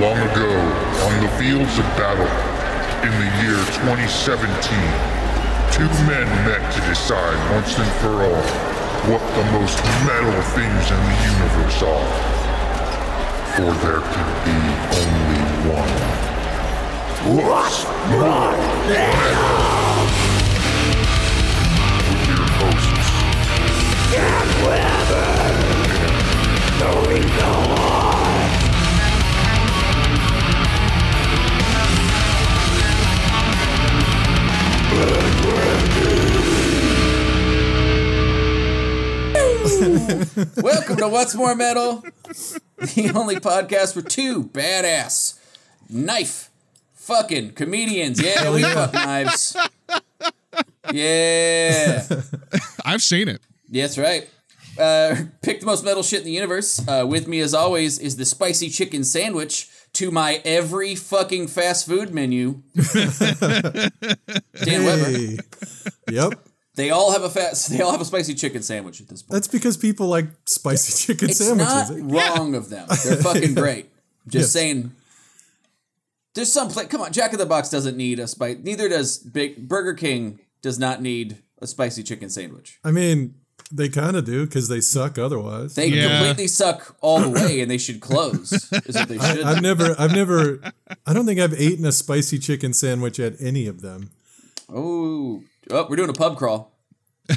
Long ago, on the fields of battle, in the year 2017, two men met to decide once and for all what the most metal things in the universe are. For there can be only one. What's more metal? With your hosts, Welcome to What's More Metal, the only podcast for two badass knife fucking comedians. Yeah, we fuck knives. Yeah. I've seen it. That's right. Uh, pick the most metal shit in the universe. Uh, with me, as always, is the spicy chicken sandwich to my every fucking fast food menu. Dan Weber. Yep. They all have a fast. They all have a spicy chicken sandwich at this point. That's because people like spicy chicken It's sandwiches. not wrong of them. They're fucking great. Just Yes. saying. There's some place. Come on, Jack in the Box doesn't need a spice. Neither does Big Burger King. Does not need a spicy chicken sandwich. I mean, they kind of do because they suck otherwise. They Yeah. completely suck all the way, and they should close. Is what they should. I've never, I've never, I don't think I've eaten a spicy chicken sandwich at any of them. Oh, oh, we're doing a pub crawl.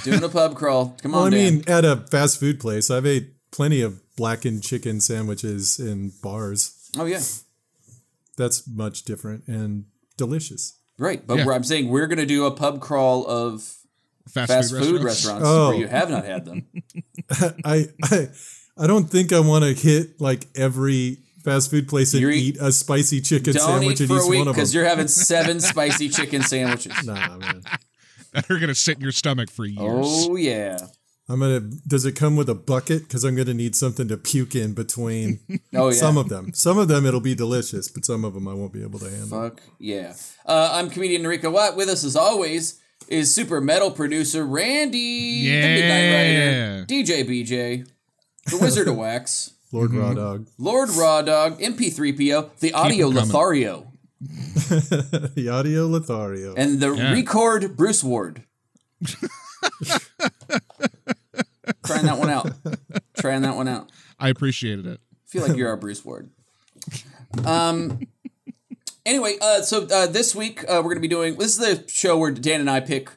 Doing a pub crawl. Come on, Well, I Dan. mean, at a fast food place, I've ate plenty of blackened chicken sandwiches in bars. oh yeah, That's much different and delicious. right. But Yeah. we're, I'm saying we're gonna do a pub crawl of Fast, fast food, food restaurants. restaurants Oh. where you have not had them. I, I, I don't think I want to hit like every fast food place and You're- eat a spicy chicken Don't sandwich eat at for each a week one of because you're having seven spicy chicken sandwiches. Nah, man. They're gonna sit in your stomach for years. Oh yeah. I'm gonna. Does it come with a bucket? Because I'm gonna need something to puke in between Oh yeah. some of them. Some of them it'll be delicious, but some of them I won't be able to handle. Fuck yeah. Uh, I'm comedian Enrico Watt. With us as always is super metal producer Randy, the Midnight Rider, DJ BJ, the Wizard of Wax, Lord Mm-hmm. Raw Dog, Lord Raw Dog, MP3PO, the Audio 'em coming. Lothario, the Audio Lothario. and the Yeah. Record Bruce Ward. Trying that one out. Trying that one out. I appreciated it. I feel like you're our Bruce Ward. Um. Anyway, uh, so uh, this week uh, we're going to be doing. This is the show where Dan and I pick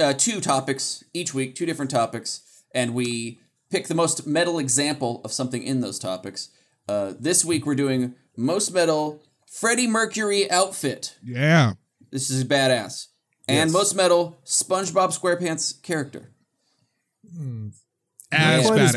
uh, two topics each week, two different topics, and we pick the most metal example of something in those topics. Uh, this week we're doing most metal Freddie Mercury outfit. Yeah. This is badass. And Yes. most metal SpongeBob SquarePants character. As Quite badass.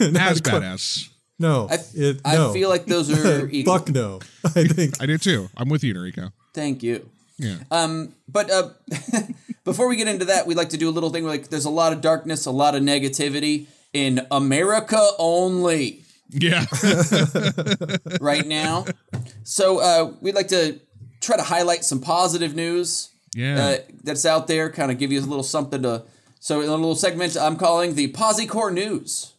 as badass. As badass. No, I, it, I feel like those are equal. Fuck no. I think I do too. I'm with you, Enrico. Thank you. Yeah. Um, but uh, before we get into that, we'd like to do a little thing. Like, there's a lot of darkness, a lot of negativity in America only yeah. right now. so uh, we'd like to try to highlight some positive news Yeah. uh, that's out there. Kind of give you a little something to. So in a little segment, I'm calling the Posicore News.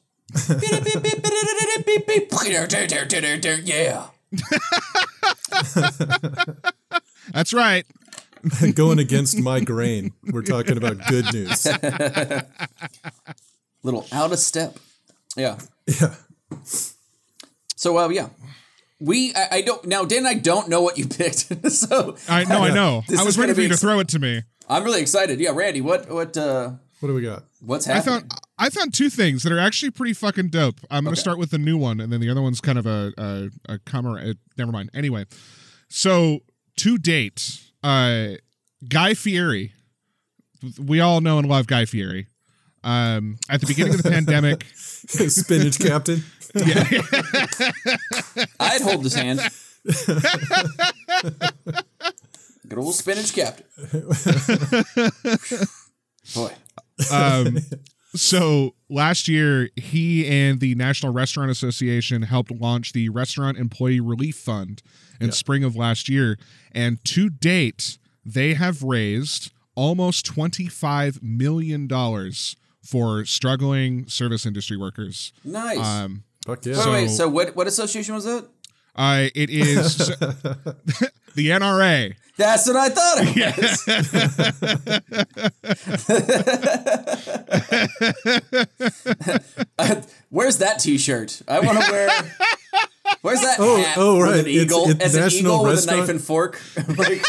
Yeah. That's right. going against my grain. We're talking about good news. Little out of step. Yeah. Yeah. So uh, yeah, we I, I don't now. Dan I don't know what you picked, so I know. I know. This I was ready to for be you to ex- throw it to me. I'm really excited. Yeah, Randy, what what uh What do we got? what's I happening? Found I found two things that are actually pretty fucking dope. I'm gonna Okay. start with the new one, and then the other one's kind of a a, a camera. Uh, never mind. Anyway, so to date, uh, Guy Fieri. We all know and love Guy Fieri. Um, at the beginning of the pandemic, Spinach Captain. Yeah, I'd hold his hand. Good old spinach captain. Boy, um, so last year he and the National Restaurant Association helped launch the Restaurant Employee Relief Fund in spring of last year, and to date they have raised almost twenty five million dollars for struggling service industry workers. nice. Um, Fuck yeah. wait, wait, so- so what what association was that? Uh, it is the NRA. That's what I thought it was. Where's that T-shirt? I want to wear. Where's that Oh, hat oh, with an eagle? it's As an National eagle with a knife and fork. like,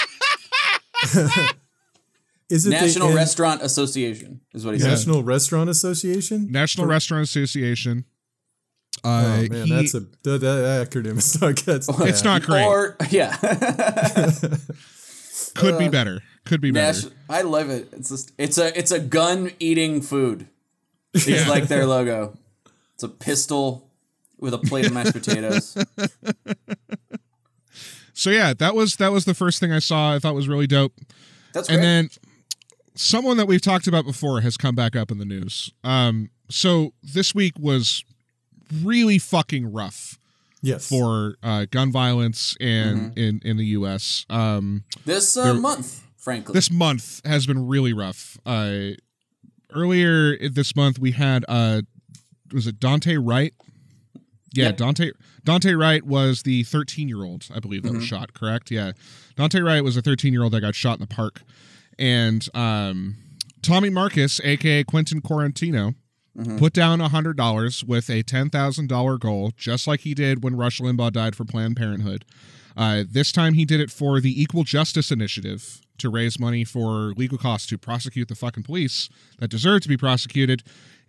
Is it National the Restaurant Association is what he said. National Restaurant Association? National Restaurant Association. Uh, Oh man, he- that's a that, that acronym is not good. It's not great. Or yeah, Could be better. Could be better. I love it. It's just it's a it's a gun eating food. It's like their logo. It's a pistol with a plate of mashed potatoes. So yeah, that was that was the first thing I saw. I thought was really dope. That's great. And then someone that we've talked about before has come back up in the news. Um, so this week was really fucking rough yes. for uh, gun violence and Mm-hmm. in in the U.S. Um, this uh, month, frankly, this month has been really rough. Uh, earlier this month we had uh, was it Daunte Wright? Yeah, Yep. Daunte Daunte Wright was the 13 year old, I believe, that was shot. Correct? Yeah, Daunte Wright was a 13 year old that got shot in the park, and um, Tommy Marcus, aka Quentin Quarantino, put down hundred dollars with a ten thousand dollar goal, just like he did when Rush Limbaugh died for Planned Parenthood. Uh, this time he did it for the Equal Justice Initiative to raise money for legal costs to prosecute the fucking police that deserve to be prosecuted.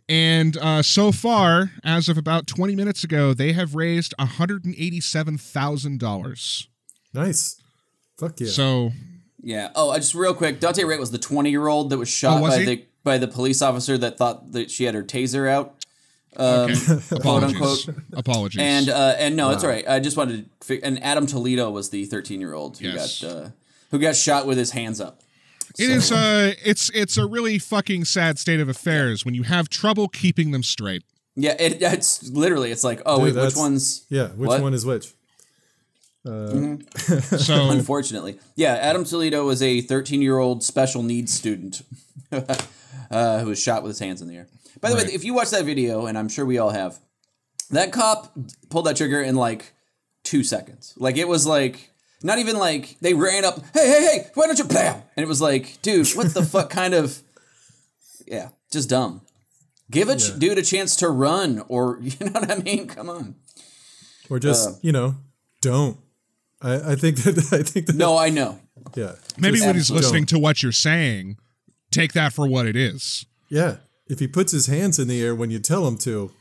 And uh, so far, as of about 20 minutes ago, they have raised $187,000. Nice. Fuck yeah. So, yeah. Oh, I just real quick. Daunte Wright was the twenty-year-old that was shot Oh, was by he? the by the police officer that thought that she had her taser out. okay. quote unquote. Apologies. And uh, and no, it's all right. I just wanted to. Fi- and Adam Toledo was the thirteen-year-old who Yes. got uh, who got shot with his hands up. It is uh it's it's a really fucking sad state of affairs when you have trouble keeping them straight. Yeah, it, it's literally. It's like, oh, Dude, wait, which one's? yeah, which what? one is which? So Unfortunately, yeah. Adam Toledo was a 13-year-old special needs student uh, who was shot with his hands in the air. By the way, if you watch that video, and I'm sure we all have, that cop pulled that trigger in like two seconds. Like it was like not even like they ran up. Hey, hey, hey! Why don't you blam? And it was like, dude, what the fuck kind of? Yeah, just dumb. Give a ch- Yeah. dude a chance to run, or you know what I mean? Come on. Or just Uh, you know, don't. I, I think that I think that No, I know. yeah maybe Just when he's absolutely listening to what you're saying, take that for what it is. yeah. If he puts his hands in the air when you tell him to,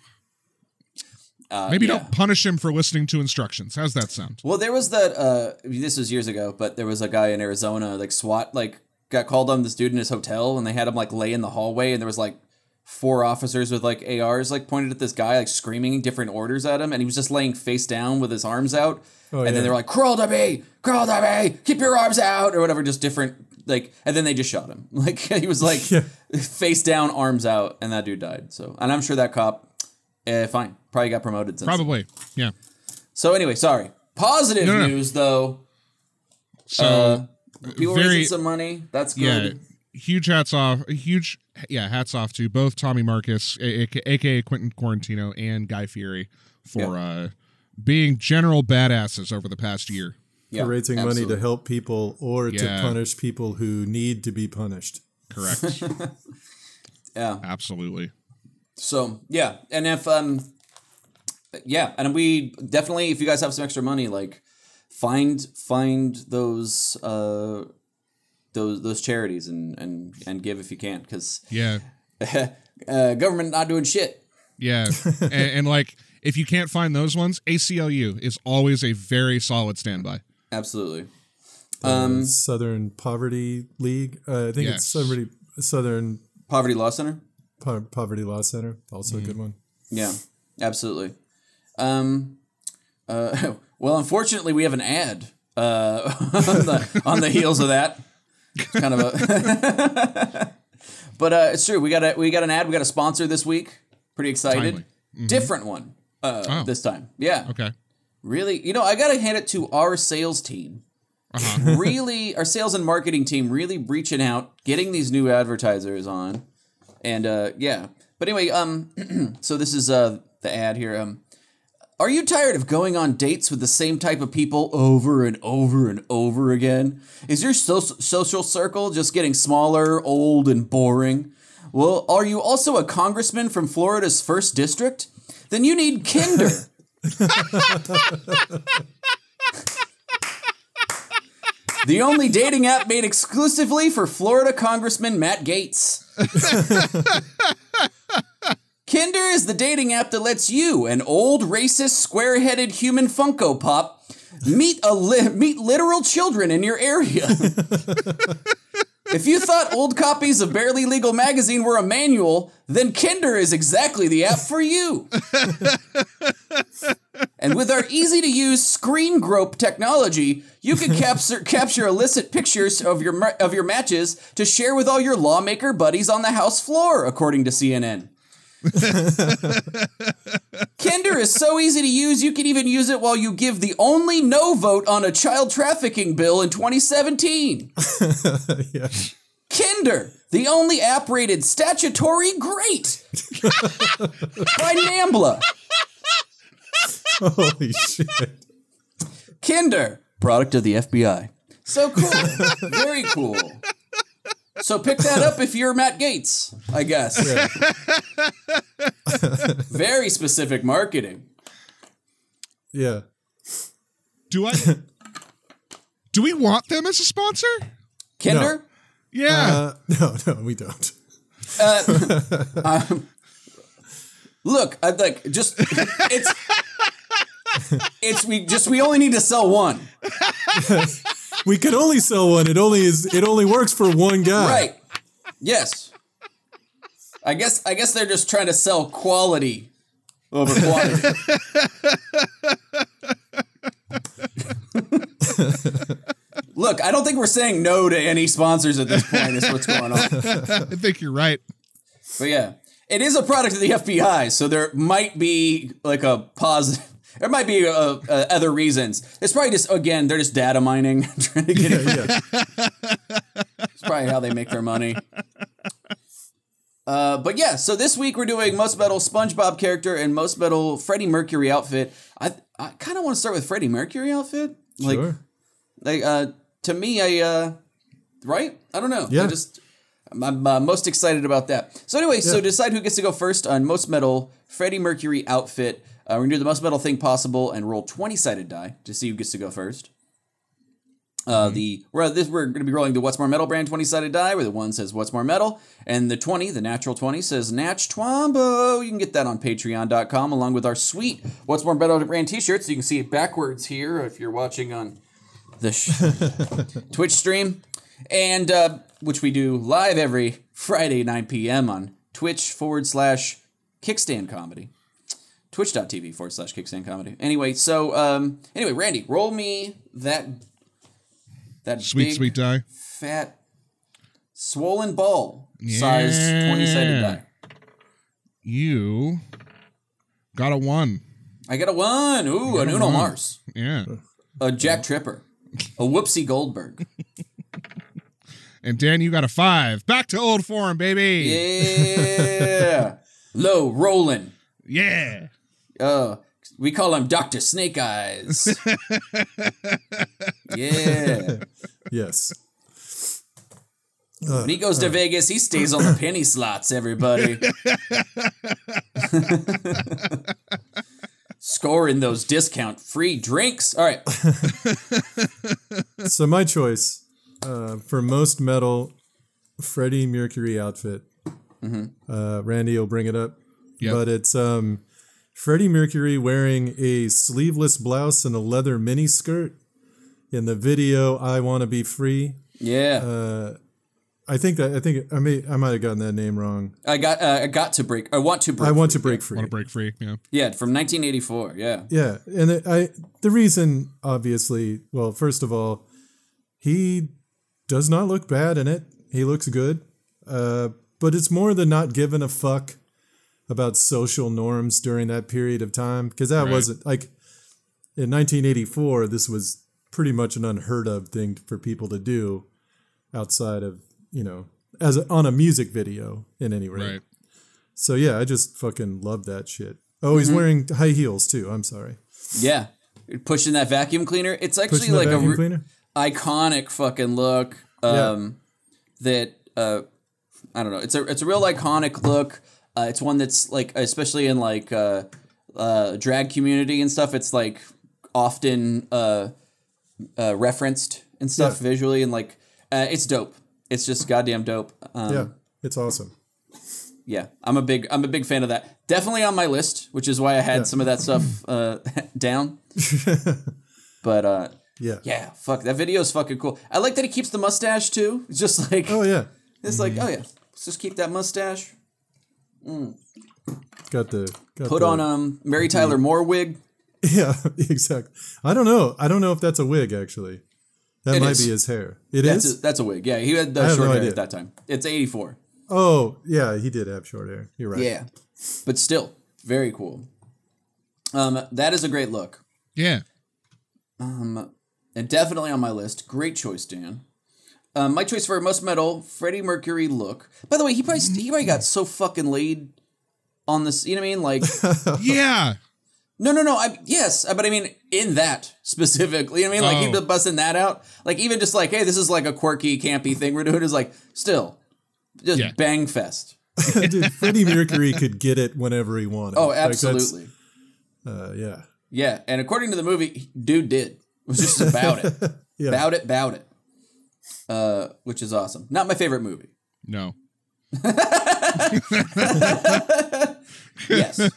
Uh, Maybe yeah. don't punish him for listening to instructions. How's that sound? Well, there was that. Uh, this was years ago, but there was a guy in Arizona, like SWAT, like got called on this dude in his hotel, and they had him like lay in the hallway, and there was like four officers with like ARs like pointed at this guy, like screaming different orders at him, and he was just laying face down with his arms out, Oh, and yeah. then they were like, "Crawl to me, crawl to me, keep your arms out," or whatever, just different. Like, and then they just shot him. Like he was like Yeah. face down, arms out, and that dude died. So, and I'm sure that cop, eh, fine, probably got promoted since. then. Probably. Yeah. So anyway, sorry. Positive No, no, no. news though. So Uh, People very- raising some money. That's good. yeah, huge hats off. Huge yeah, hats off to both Tommy Marcus, aka Quentin Quarantino, and Guy Fieri for uh, being general badasses over the past year. Yeah, for raising money to help people or to punish people who need to be punished. Correct. Yeah. Absolutely. So yeah, and if um, yeah, and we definitely, if you guys have some extra money, like find find those uh those those charities and and and give if you can, because Yeah. uh, government not doing shit. Yeah. and, and like if you can't find those ones, ACLU is always a very solid standby. Absolutely. Um, Southern Poverty League. Uh, I think Yes. it's Southern Southern Poverty Law Center. Po- Poverty Law Center. Also Mm-hmm. a good one. Yeah, absolutely. Um, uh, well, unfortunately, we have an ad uh, on, the, on the heels of that. It's kind of a, but uh, it's true. We got a we got an ad. We got a sponsor this week. Pretty excited. Timely. Different one uh, Oh. this time. Yeah, Okay. Really. You know, I gotta hand it to our sales team. Uh-huh. really, our sales and marketing team really reaching out, getting these new advertisers on, and uh, yeah. But anyway, um, so this is uh the ad here. Um, Are you tired of going on dates with the same type of people over and over and over again? Is your so- social circle just getting smaller, old, and boring? Well, are you also a congressman from Florida's first district? Then you need Kinder. The only dating app made exclusively for Florida Congressman Matt Gaetz. Kinder is the dating app that lets you, an old racist square-headed human Funko Pop, meet a li- meet literal children in your area. if you thought old copies of Barely Legal magazine were a manual, then Kinder is exactly the app for you. and with our easy to use screen grope technology, you can capture capture illicit pictures of your of your matches to share with all your lawmaker buddies on the House floor, according to CNN. Kinder is so easy to use, you can even use it while you give the only no vote on a child trafficking bill in 2017. yeah. Kinder, the only app rated statutory great by NAMBLA. Holy shit. Kinder, product of the FBI. So cool. Very cool. So pick that up if you're Matt Gaetz, I guess. Very specific marketing. Yeah. Do I? do we want them as a sponsor? Kinder? Yeah. Uh, no, no, we don't. Look, I like just it's it's we just we only need to sell one. We can only sell one. It only is. It only works for one guy. Right. Yes. I guess I guess they're just trying to sell quality over quantity. Look, I don't think we're saying no to any sponsors at this point. Is what's going on. I think you're right. But yeah, it is a product of the FBI, so there might be like a positive. There might be uh, uh, other reasons. It's probably just again they're just data mining, trying to get it. Yeah. It's probably how they make their money. Uh, but yeah, so this week we're doing most metal SpongeBob character and most metal Freddie Mercury outfit. I I kind of want to start with Freddie Mercury outfit. Like, sure. like uh, to me, I uh, right? I don't know. I Yeah. just I'm, I'm uh, most excited about that. So anyway, so decide who gets to go first on most metal Freddie Mercury outfit. Uh, we're gonna do the most metal thing possible and roll twenty sided die to see who gets to go first. Uh, Mm-hmm. the we're this we're going to be rolling the What's More Metal brand twenty sided die, where the one says What's More Metal, and the twenty, the natural twenty, says Natch Twombo. You can get that on Patreon.com along with our sweet What's More Metal brand T-shirts. You can see it backwards here if you're watching on the sh- Twitch stream, and uh, which we do live every Friday nine p.m. on Twitch forward slash Kickstand Comedy twitch.tv forward slash kickstand comedy. Anyway, so um anyway, Randy, roll me that that Sweet, big, sweet die. fat swollen ball size 20 sided die. You got a one. I got a one. Ooh, an Uno one. Mars. Yeah. A Jack Tripper. A Whoopsie Goldberg. And Dan, you got a five. Back to old form, baby. Yeah. Low rolling. Yeah. Uh we call him Dr. Snake Eyes. yeah. Yes. When he goes to Vegas, he stays on the penny slots, everybody. Scoring those discount free drinks. All right. So my choice uh, for most metal Freddie Mercury outfit. Uh, Randy will bring it up, Yep. but it's um, Freddie Mercury wearing a sleeveless blouse and a leather mini skirt in the video "I Want to Be Free." Yeah. I think that I think I may I might have gotten that name wrong. I got uh, I got to break I want to break. I want to free. break free. Want to break free? Yeah. Yeah, from 1984. Yeah. Yeah, and it, I the reason obviously, well, first of all, he does not look bad in it. He looks good, uh, but it's more the not giving a fuck about social norms during that period of time because that Right. wasn't like in 1984. This was pretty much an unheard of thing for people to do outside of you know as a, on a music video in any rate. Right. So yeah, I just fucking love that shit. Oh, he's wearing high heels too. I'm sorry. Yeah, pushing that vacuum cleaner. It's actually like a re- cleaner. iconic fucking look. Um, that uh, I don't know. It's a it's a real iconic look. Uh, it's one that's like, especially in like uh, uh, drag community and stuff. It's like often uh, uh, referenced and stuff Yeah. visually, and like uh, it's dope. It's just goddamn dope. Um, Yeah, it's awesome. yeah, I'm a big I'm a big fan of that. Definitely on my list, which is why I had some of that stuff uh, down. but uh, Yeah. yeah, fuck that video is fucking cool. I like that he keeps the mustache too. It's just like Oh yeah. it's like oh yeah, let's just keep that mustache. Got the got Put the, on um Mary Tyler Moore wig. Yeah, exactly. I don't know. I don't know if that's a wig actually. That It might is. be his hair. It That's is. a, that's a wig. Yeah, he had I the short no hair idea. at that time. It's 84. Oh, yeah, he did have short hair. You're right. Yeah, but still very cool. Um, that is a great look. Yeah. Um, and definitely on my list. Great choice, Dan. Um, my choice for most metal, Freddie Mercury look. By the way, he probably he probably got so fucking laid on this. You know what I mean? Like, Yeah. no, no, no. I yes, but I mean in that specifically. You know what I mean? Like Oh. he busting that out. Like even just like, hey, this is like a quirky, campy thing we're doing. Is like still just Yeah. bang fest. Dude, Freddie Mercury could get it whenever he wanted. Oh, Like, absolutely. uh, yeah. yeah, and according to the movie, dude did. It was just about it. Yeah. About it, about it. Uh, which is awesome. Not my favorite movie. No. Yes.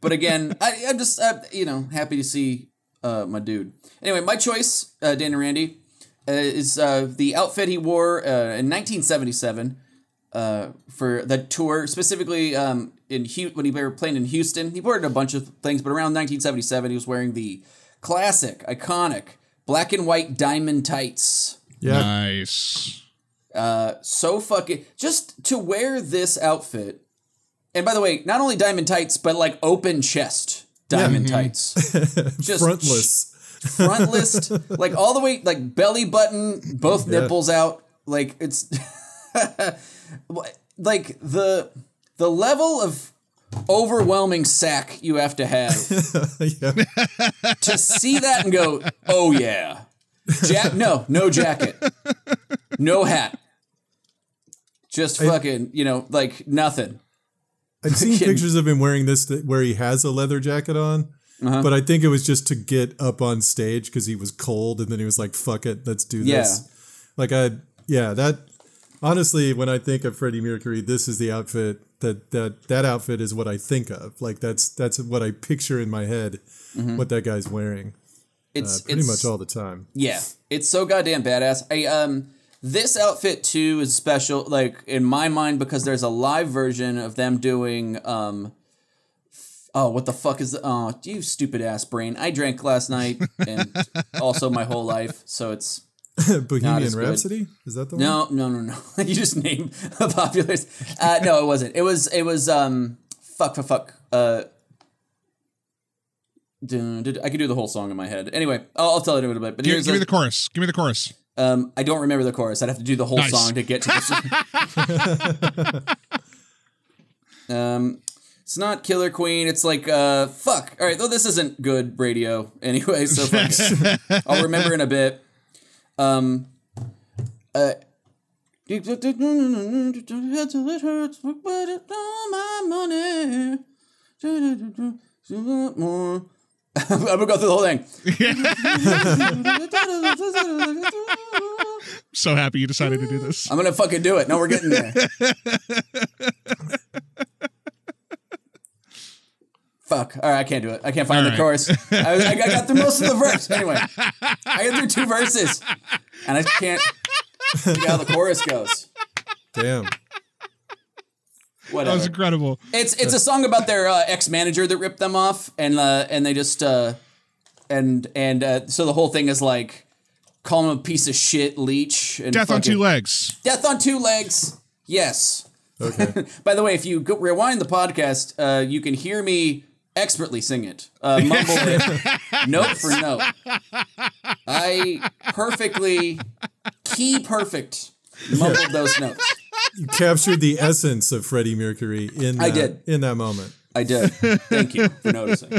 but again, I, I'm just uh, you know happy to see uh, my dude. Anyway, my choice, uh, Dan and Randy, uh, is uh, the outfit he wore uh, in 1977 uh, for the tour, specifically um, in Hu- when he were playing in Houston. He wore a bunch of things, but around 1977, he was wearing the classic, iconic black and white diamond tights Yeah. Nice. Uh, so fucking just to wear this outfit. And by the way, not only diamond tights, but like open chest diamond tights. Just Frontless. frontless, like all the way, like belly button, both nipples out. Like it's like the the level of overwhelming sack you have to have to see that and go, oh yeah, Jack, no, no jacket, no hat, just fucking, you know, like nothing. I've seen pictures of him wearing this th- where he has a leather jacket on, Uh-huh. but I think it was just to get up on stage because he was cold, and then he was like, "Fuck it, let's do Yeah. this." Like I, yeah, that. Honestly, when I think of Freddie Mercury, this is the outfit that that that outfit is what I think of. Like that's that's what I picture in my head. What that guy's wearing, uh, It's pretty it's, much all the time. Yeah, it's so goddamn badass. I um this outfit too is special like in my mind because there's a live version of them doing um oh what the fuck is the, oh you stupid ass brain. I drank last night and also my whole life, so it's Bohemian as good. Rhapsody is that the one? no, no, no, no. you just named a popular. Uh, no, it wasn't. It was. It was. Um. Fuck. Fuck. Fuck. Uh. dun, dun, I could do the whole song in my head. Anyway, I'll, I'll tell it in a little bit. But Give, here's give me the chorus. Give me the chorus. um, I don't remember the chorus. I'd have to do the whole Nice. song to get to the Um, it's not Killer Queen. It's like uh, fuck. All right, though this isn't good radio anyway. So. I'll remember in a bit. Um, uh. Let her but it all my money. More. I'm gonna go through the whole thing. So happy you decided to do this. I'm gonna fucking do it. No, we're getting there. Fuck. All right, I can't do it. I can't find All the right. chorus. I, I got through most of the verse. Anyway, I got through two verses, and I can't figure how the chorus goes. Damn. What? That was incredible. It's it's a song about their uh, ex manager that ripped them off, and uh, and they just uh, and and uh, so the whole thing is like call him a piece of shit leech and Death on two legs. Death on two legs. Yes. Okay. By the way, if you go, rewind the podcast, uh, you can hear me expertly sing it, uh, mumble it, note for note. I perfectly, key perfect, mumbled those notes. you captured the essence of Freddie Mercury in that, I did. in that moment. I did. Thank you for noticing.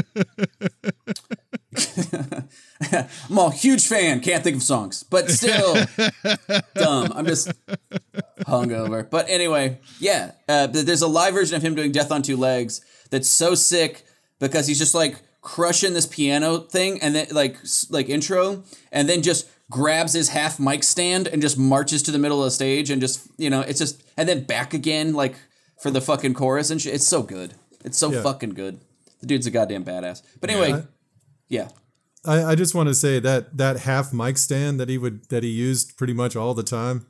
I'm a huge fan. Can't think of songs, but still dumb. I'm just hungover. But anyway, yeah. Uh, there's a live version of him doing "Death on Two Legs" that's so sick because he's just like crushing this piano thing and then like like intro, and then just grabs his half mic stand and just marches to the middle of the stage and just you know it's just and then back again like for the fucking chorus and shit. It's so good. It's so Yeah. fucking good. The dude's a goddamn badass. But anyway, yeah. I, I just want to say that that half mic stand that he would that he used pretty much all the time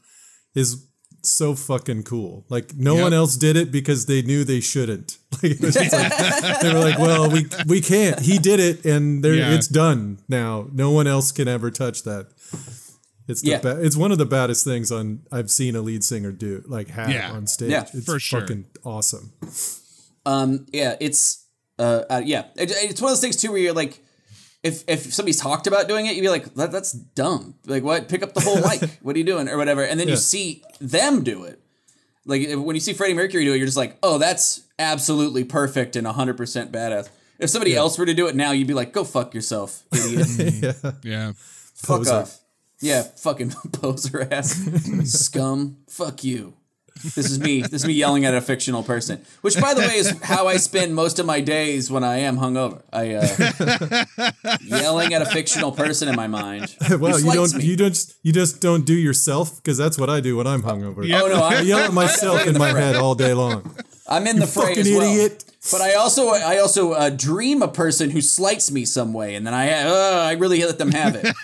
is so fucking cool. Like no Yep. one else did it because they knew they shouldn't. Like, it was like- they were like, "Well, we we can't. He did it, and there Yeah. it's done now. No one else can ever touch that." It's the Yeah. ba- it's one of the baddest things on I've seen a lead singer do like have Yeah. on stage. Yeah, it's for sure. fucking awesome. Um, yeah, it's uh, uh yeah, it, it's one of those things too where you're like, if if somebody's talked about doing it, you'd be like, that, that's dumb. Like, what? Pick up the whole mic. What are you doing, or whatever? And then you see them do it. Like if- when you see Freddie Mercury do it, you're just like, oh, that's absolutely perfect and 100 percent badass. If somebody else were to do it now, you'd be like, go fuck yourself, idiot. Yeah. Fuck Poser. off. Yeah, fucking poser ass scum. Fuck you. This is me. This is me yelling at a fictional person. Which, by the way, is how I spend most of my days when I am hungover. I uh, yelling at a fictional person in my mind. well, you don't me. you don't you just don't do yourself because that's what I do when I'm hungover. Yeah. Oh no, I I'm, yell at myself in my head all day long. I'm in the fray fucking as well. idiot. But I also I also uh, dream a person who slights me some way, and then I uh, I really let them have it.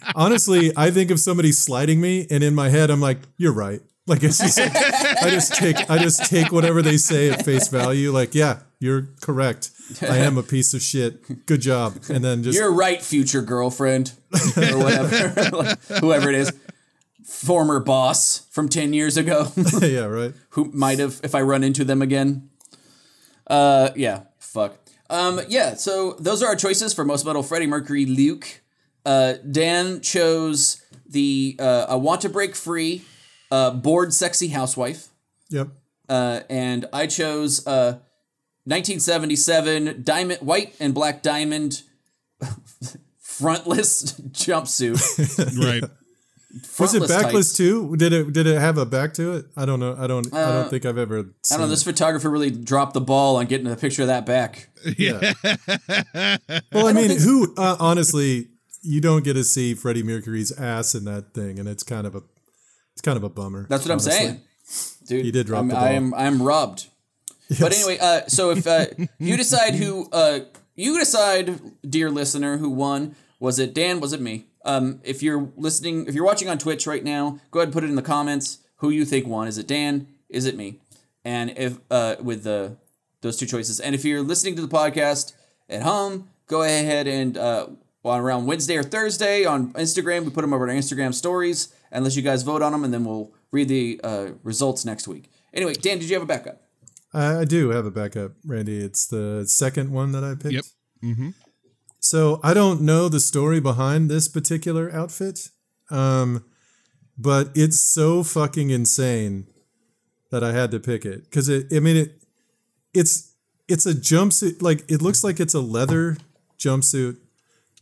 Honestly, I think of somebody slighting me, and in my head, I'm like, "You're right." Like it's just like, I just take I just take whatever they say at face value. Like, yeah, you're correct. I am a piece of shit. Good job. And then just You're right, future girlfriend, or whatever, like, whoever it is, former boss from ten years ago, yeah, right. who might have if I run into them again. Uh, yeah, fuck. Um, yeah. So those are our choices for most metal. Freddie Mercury, Luke. Uh, Dan chose the uh, I want to break free, uh, bored sexy housewife. Yep. Uh, and I chose uh, 1977 diamond, white and black diamond frontless jumpsuit. Right. Was it Frontless backless tights. too? Did it did it have a back to it? I don't know. I don't. I Uh, don't think I've ever. I don't know. This photographer really dropped the ball on getting a picture of that back. Yeah. well, I, mean, who uh, honestly, you don't get to see Freddie Mercury's ass in that thing, and it's kind of a, it's kind of a bummer. That's what honestly. I'm saying, dude. He did drop I'm, the I am I'm robbed. But anyway, uh, so if uh, you decide who, uh, you decide, dear listener, who won. Was it Dan? Was it me? Um, if you're listening, if you're watching on Twitch right now, go ahead and put it in the comments who you think won. Is it Dan? Is it me? And if uh, with the those two choices, and if you're listening to the podcast at home, go ahead and uh, on around Wednesday or Thursday on Instagram, we put them over on our Instagram stories, and let you guys vote on them, and then we'll read the uh, results next week. Anyway, Dan, did you have a backup? I, I do have a backup, Randy. It's the second one that I picked. Yep. Mm-hmm. So I don't know the story behind this particular outfit, um, but it's so fucking insane that I had to pick it because it. I mean it. It's it's a jumpsuit. Like it looks like it's a leather jumpsuit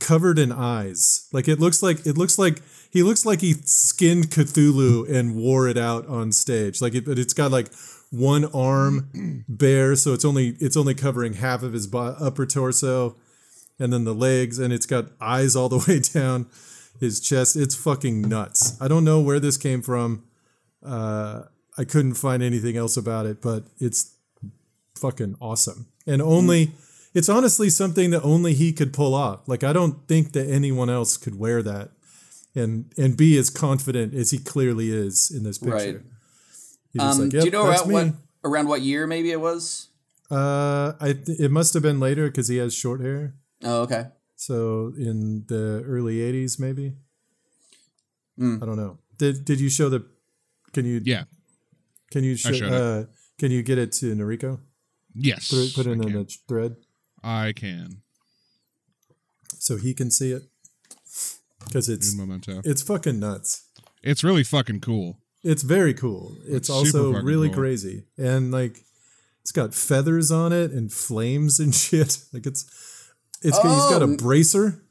covered in eyes. Like it looks like it looks like he looks like he skinned Cthulhu and wore it out on stage. Like it, but it's got like one arm bare, so it's only it's only covering half of his bo- upper torso and then the legs, and it's got eyes all the way down his chest. It's fucking nuts. I don't know where this came from. Uh, I couldn't find anything else about it, but it's fucking awesome. And only, it's honestly something that only he could pull off. Like I don't think that anyone else could wear that and and be as confident as he clearly is in this picture. Right. Um, like, do you know around what around what year maybe it was? Uh, I th- it must have been later because he has short hair. Oh, okay. So in the early '80s, maybe. Hmm. I don't know. Did Did you show the? Can you? Yeah. Can you show? Uh, can you get it to Noriko? Yes. Put it, put it I in can. the thread I can. so he can see it. Because it's In memento. it's fucking nuts. It's really fucking cool. It's very cool. It's super also really cool. crazy. And like it's got feathers on it and flames and shit. Like it's it's he's got a Oh. bracer.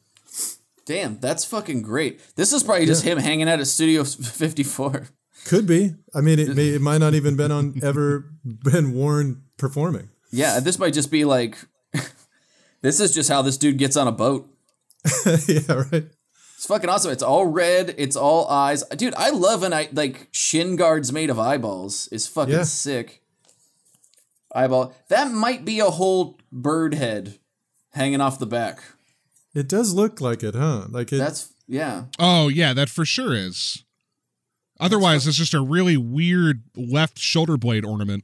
Damn, that's fucking great. This is probably just him hanging out at Studio 54. Could be. I mean it may it might not even been on ever been worn performing. Yeah, this might just be like, this is just how this dude gets on a boat. yeah, right. It's fucking awesome. It's all red. It's all eyes. Dude, I love an eye like shin guards made of eyeballs. Is fucking Yeah. sick. Eyeball. That might be a whole bird head hanging off the back. It does look like it, huh? Like it That's yeah. Oh yeah, that for sure is. Otherwise, it's just a really weird left shoulder blade ornament.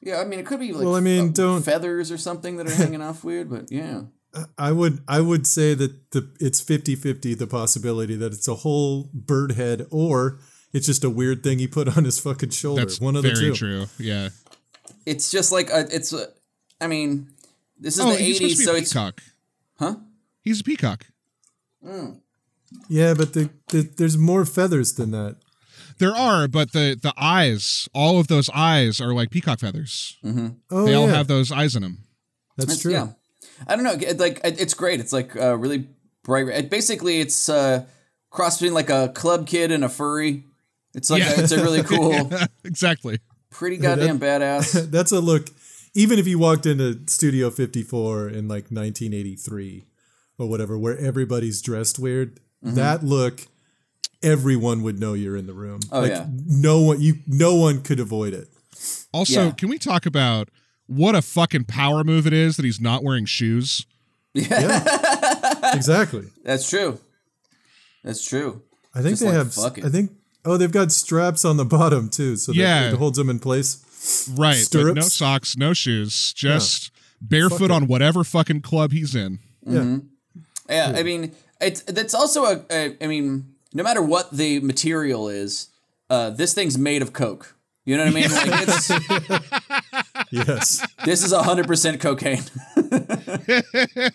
Yeah, I mean it could be like Well, I mean, uh, don't- feathers or something that are hanging off weird, but yeah. I would I would say that the it's 50-50 the possibility that it's a whole bird head or it's just a weird thing he put on his fucking shoulder. That's One of the very two. true. Yeah. It's just like a, it's a, I mean, this is Oh, the he's supposed eighties, to be so a it's peacock. huh? He's a peacock. Yeah, but the, the, there's more feathers than that. There are, but the the eyes, all of those eyes are like peacock feathers. Oh, They all yeah. have those eyes in them. That's It's- true. Yeah, I don't know. it- Like it- it's great. It's like uh, really bright. red. Basically, it's uh, cross between like a club kid and a furry. It's like Yeah. it's a really cool, exactly. pretty goddamn badass. That's a look. Even if you walked into Studio 54 in like 1983 or whatever, where everybody's dressed weird, Mm-hmm. that look, everyone would know you're in the room. Oh, like, yeah. No one, you, no one could avoid it. Also, Yeah. can we talk about what a fucking power move it is that he's not wearing shoes? Yeah. Exactly. That's true. That's true. I think Just they like, have. fuck it. I think. Oh, they've got straps on the bottom too, so that Yeah. it holds them in place. Right. But no socks, no shoes, just barefoot Fuck it. on whatever fucking club he's in. Mm-hmm. Yeah. Yeah, I mean, it's that's also a, a. I mean, no matter what the material is, uh, this thing's made of coke. You know what I mean? Like it's, Yes. this is hundred percent cocaine. yeah.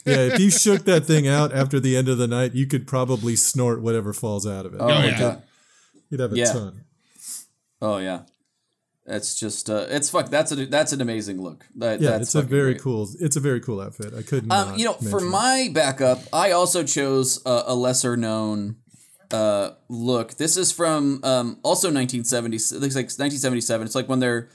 If you shook that thing out after the end of the night, you could probably snort whatever falls out of it. Oh, my yeah. god. You'd have a Yeah. ton. Oh yeah. That's just uh, it's fuck. That's a that's an amazing look. That, Yeah, that's it's a very great. cool. It's a very cool outfit. I couldn't. Um, you know, for my backup, I also chose a, a lesser known uh, look. This is from um, also 1970. It looks like 1977. It's like when they're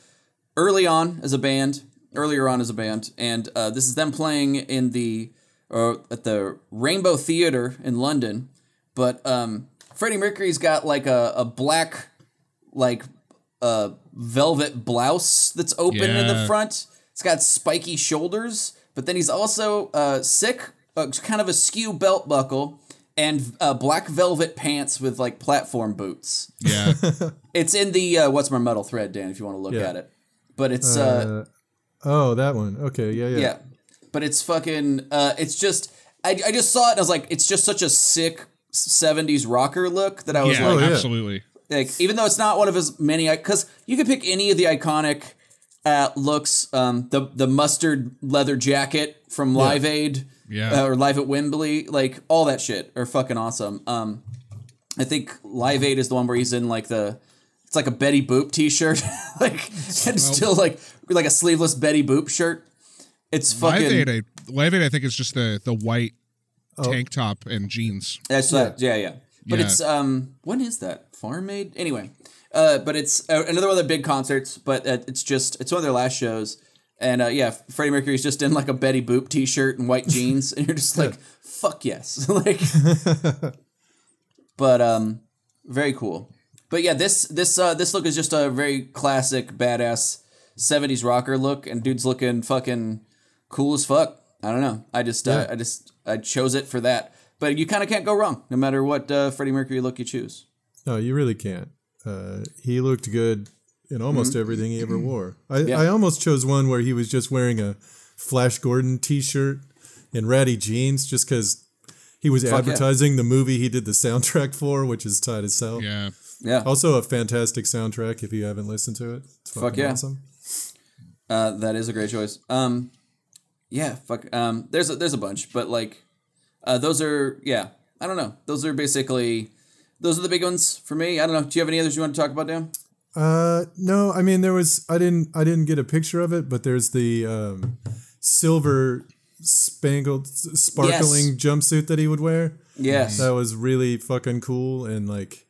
early on as a band, earlier on as a band, and uh, this is them playing in the uh, at the Rainbow Theatre in London. But um, Freddie Mercury's got like a, a black like uh, velvet blouse that's open in the front. It's got spiky shoulders, but then he's also uh, sick, uh, kind of a skew belt buckle, and uh, black velvet pants with like platform boots. Yeah. It's in the uh, What's My Metal thread, Dan, if you want to look Yeah. at it. But it's uh, Uh, oh, that one. Okay. Yeah. Yeah. yeah, but it's fucking. Uh, it's just. I, I just saw it and I was like, it's just such a sick '70s rocker look that I was yeah, like, Oh, yeah. absolutely. Like even though it's not one of his many because you could pick any of the iconic uh, looks um, the the mustard leather jacket from live aid Yeah. uh, or live at wembley like all that shit are fucking awesome um, i think live aid is the one where he's in like the it's like a betty boop t-shirt like and still like like a sleeveless betty boop shirt it's fucking Live Aid, I, Live Aid, I think is just the the white Oh. tank top and jeans. That's that. Yeah, yeah. But Yeah. it's um, when is that? Farm Aid. Anyway, uh, but it's uh, another one of their big concerts. But uh, it's just it's one of their last shows, and uh, yeah, Freddie Mercury's just in like a Betty Boop t-shirt and white jeans, and you're just like, fuck yes, like. but um, very cool. But yeah, this this uh, this look is just a very classic badass '70s rocker look, and dude's looking fucking cool as fuck. I don't know. I just uh, Yeah. I just I chose it for that. But you kind of can't go wrong, no matter what uh, Freddie Mercury look you choose. No, you really can't. Uh, he looked good in almost everything he ever wore. I, Mm-hmm. Yeah. I almost chose one where he was just wearing a Flash Gordon T-shirt and ratty jeans, just because he was yeah. advertising the movie he did the soundtrack for, which is tight as hell. Yeah. Yeah, Also, a fantastic soundtrack if you haven't listened to it. It's fucking yeah. awesome. uh, that is a great choice. Um, yeah, fuck. Um, there's a, there's a bunch, but like, uh, those are yeah. I don't know. Those are basically those are the big ones for me. I don't know. Do you have any others you want to talk about, Dan? Uh, no, I mean there was I didn't I didn't get a picture of it, but there's the um, silver spangled sparkling jumpsuit that he would wear. Yes. That was really fucking cool and like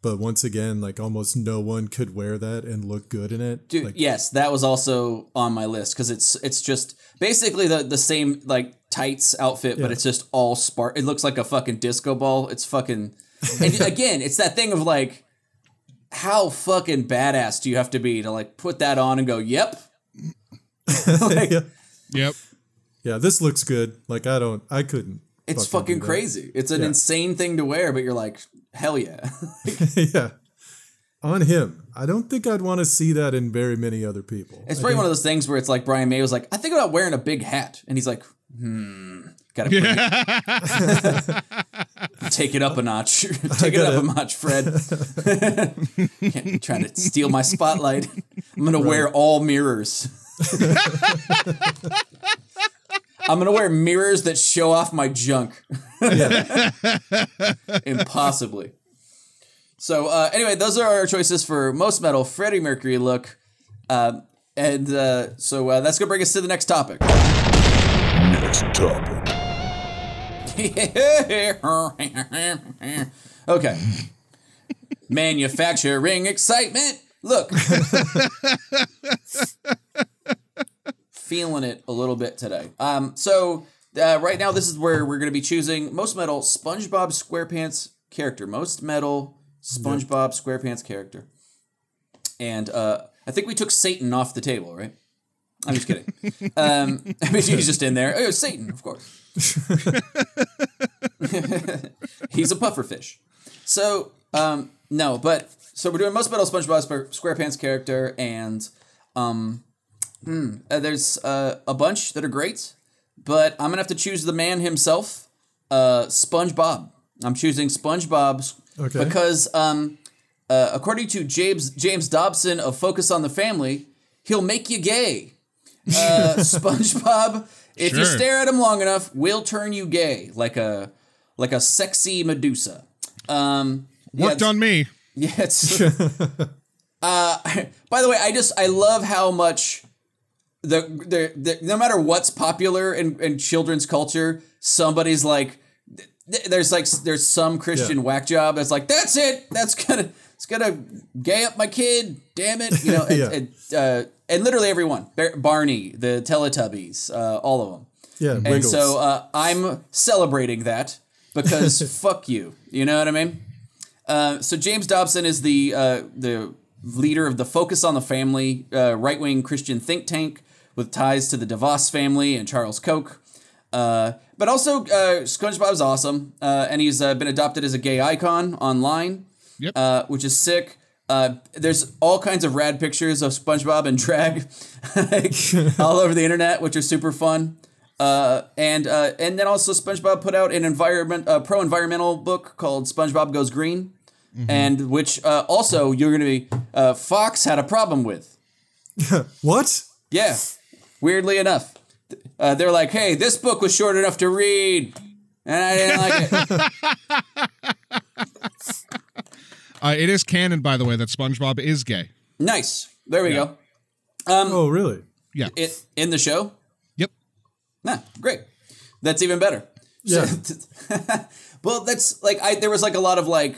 but once again like almost no one could wear that and look good in it. Dude, like, yes, that was also on my list because it's it's just basically the the same like tights outfit, but it's just all spark. It looks like a fucking disco ball. It's fucking. And again, it's that thing of like, how fucking badass do you have to be to like put that on and go, "Yep." like, yeah. Yep. yeah, this looks good. Like I don't I couldn't. it's fucking fucking crazy. It's an Yeah. insane thing to wear, but you're like, hell yeah. yeah. On him. I don't think I'd want to see that in very many other people. It's probably one of those things where it's like Brian May was like, I think about wearing a big hat, and he's like, hmm, gotta it- take it up a notch, take it up a notch, Fred. Trying to steal my spotlight. I'm gonna wear all mirrors. I'm gonna wear mirrors that show off my junk. Impossibly. So uh, anyway, those are our choices for most metal Freddie Mercury look. Um, and uh, so uh, that's gonna bring us to the next topic. Next topic. okay. Manufacturing excitement. Look. Feeling it a little bit today. Um, so uh, right now, this is where we're going to be choosing most metal SpongeBob SquarePants character. Most metal SpongeBob SquarePants character. And uh, I think we took Satan off the table, right? I'm just kidding. um, mean, he's just in there. Oh, Satan, of course. He's a pufferfish. So, um, no, but so we're doing most metal SpongeBob Square- SquarePants character, and um, hmm, uh, there's uh, a bunch that are great, but I'm gonna have to choose the man himself, uh, SpongeBob. I'm choosing SpongeBob Okay. because, um, uh, according to James James Dobson of Focus on the Family, he'll make you gay. Uh, SpongeBob, if you stare at him long enough, will turn you gay, like a like a sexy Medusa. Um, yeah, Worked it's- on me. yeah, it's. uh, by the way, I just I love how much the the, the no matter what's popular in, in children's culture, somebody's like, there's like there's some Christian Yeah. whack job that's like that's it that's gonna it's gonna gay up my kid, damn it, you know, and, Yeah. and, uh, and literally everyone, Bar- Barney, the Teletubbies, uh, all of them. Yeah, And Wiggles. so uh, I'm celebrating that because fuck you. You know what I mean? Uh, so James Dobson is the uh, the leader of the Focus on the Family uh, right wing Christian think tank with ties to the DeVos family and Charles Koch. Uh, but also, uh, SpongeBob's awesome, uh, and he's uh, been adopted as a gay icon online, Yep. uh, which is sick. Uh, there's all kinds of rad pictures of SpongeBob in drag all over the internet, which are super fun. Uh, and uh, and then also SpongeBob put out an environment uh, pro environmental book called SpongeBob Goes Green, and which uh, also you're gonna be uh, Fox had a problem with. what? Yeah, weirdly enough, uh, they're like, "Hey, this book was short enough to read," and I didn't like it. Uh, it is canon, by the way, that SpongeBob is gay. nice. There we go. Oh, really? Yeah. It in the show. Yep. Nah, great. That's even better. Yeah. So, well, that's like I there was like a lot of like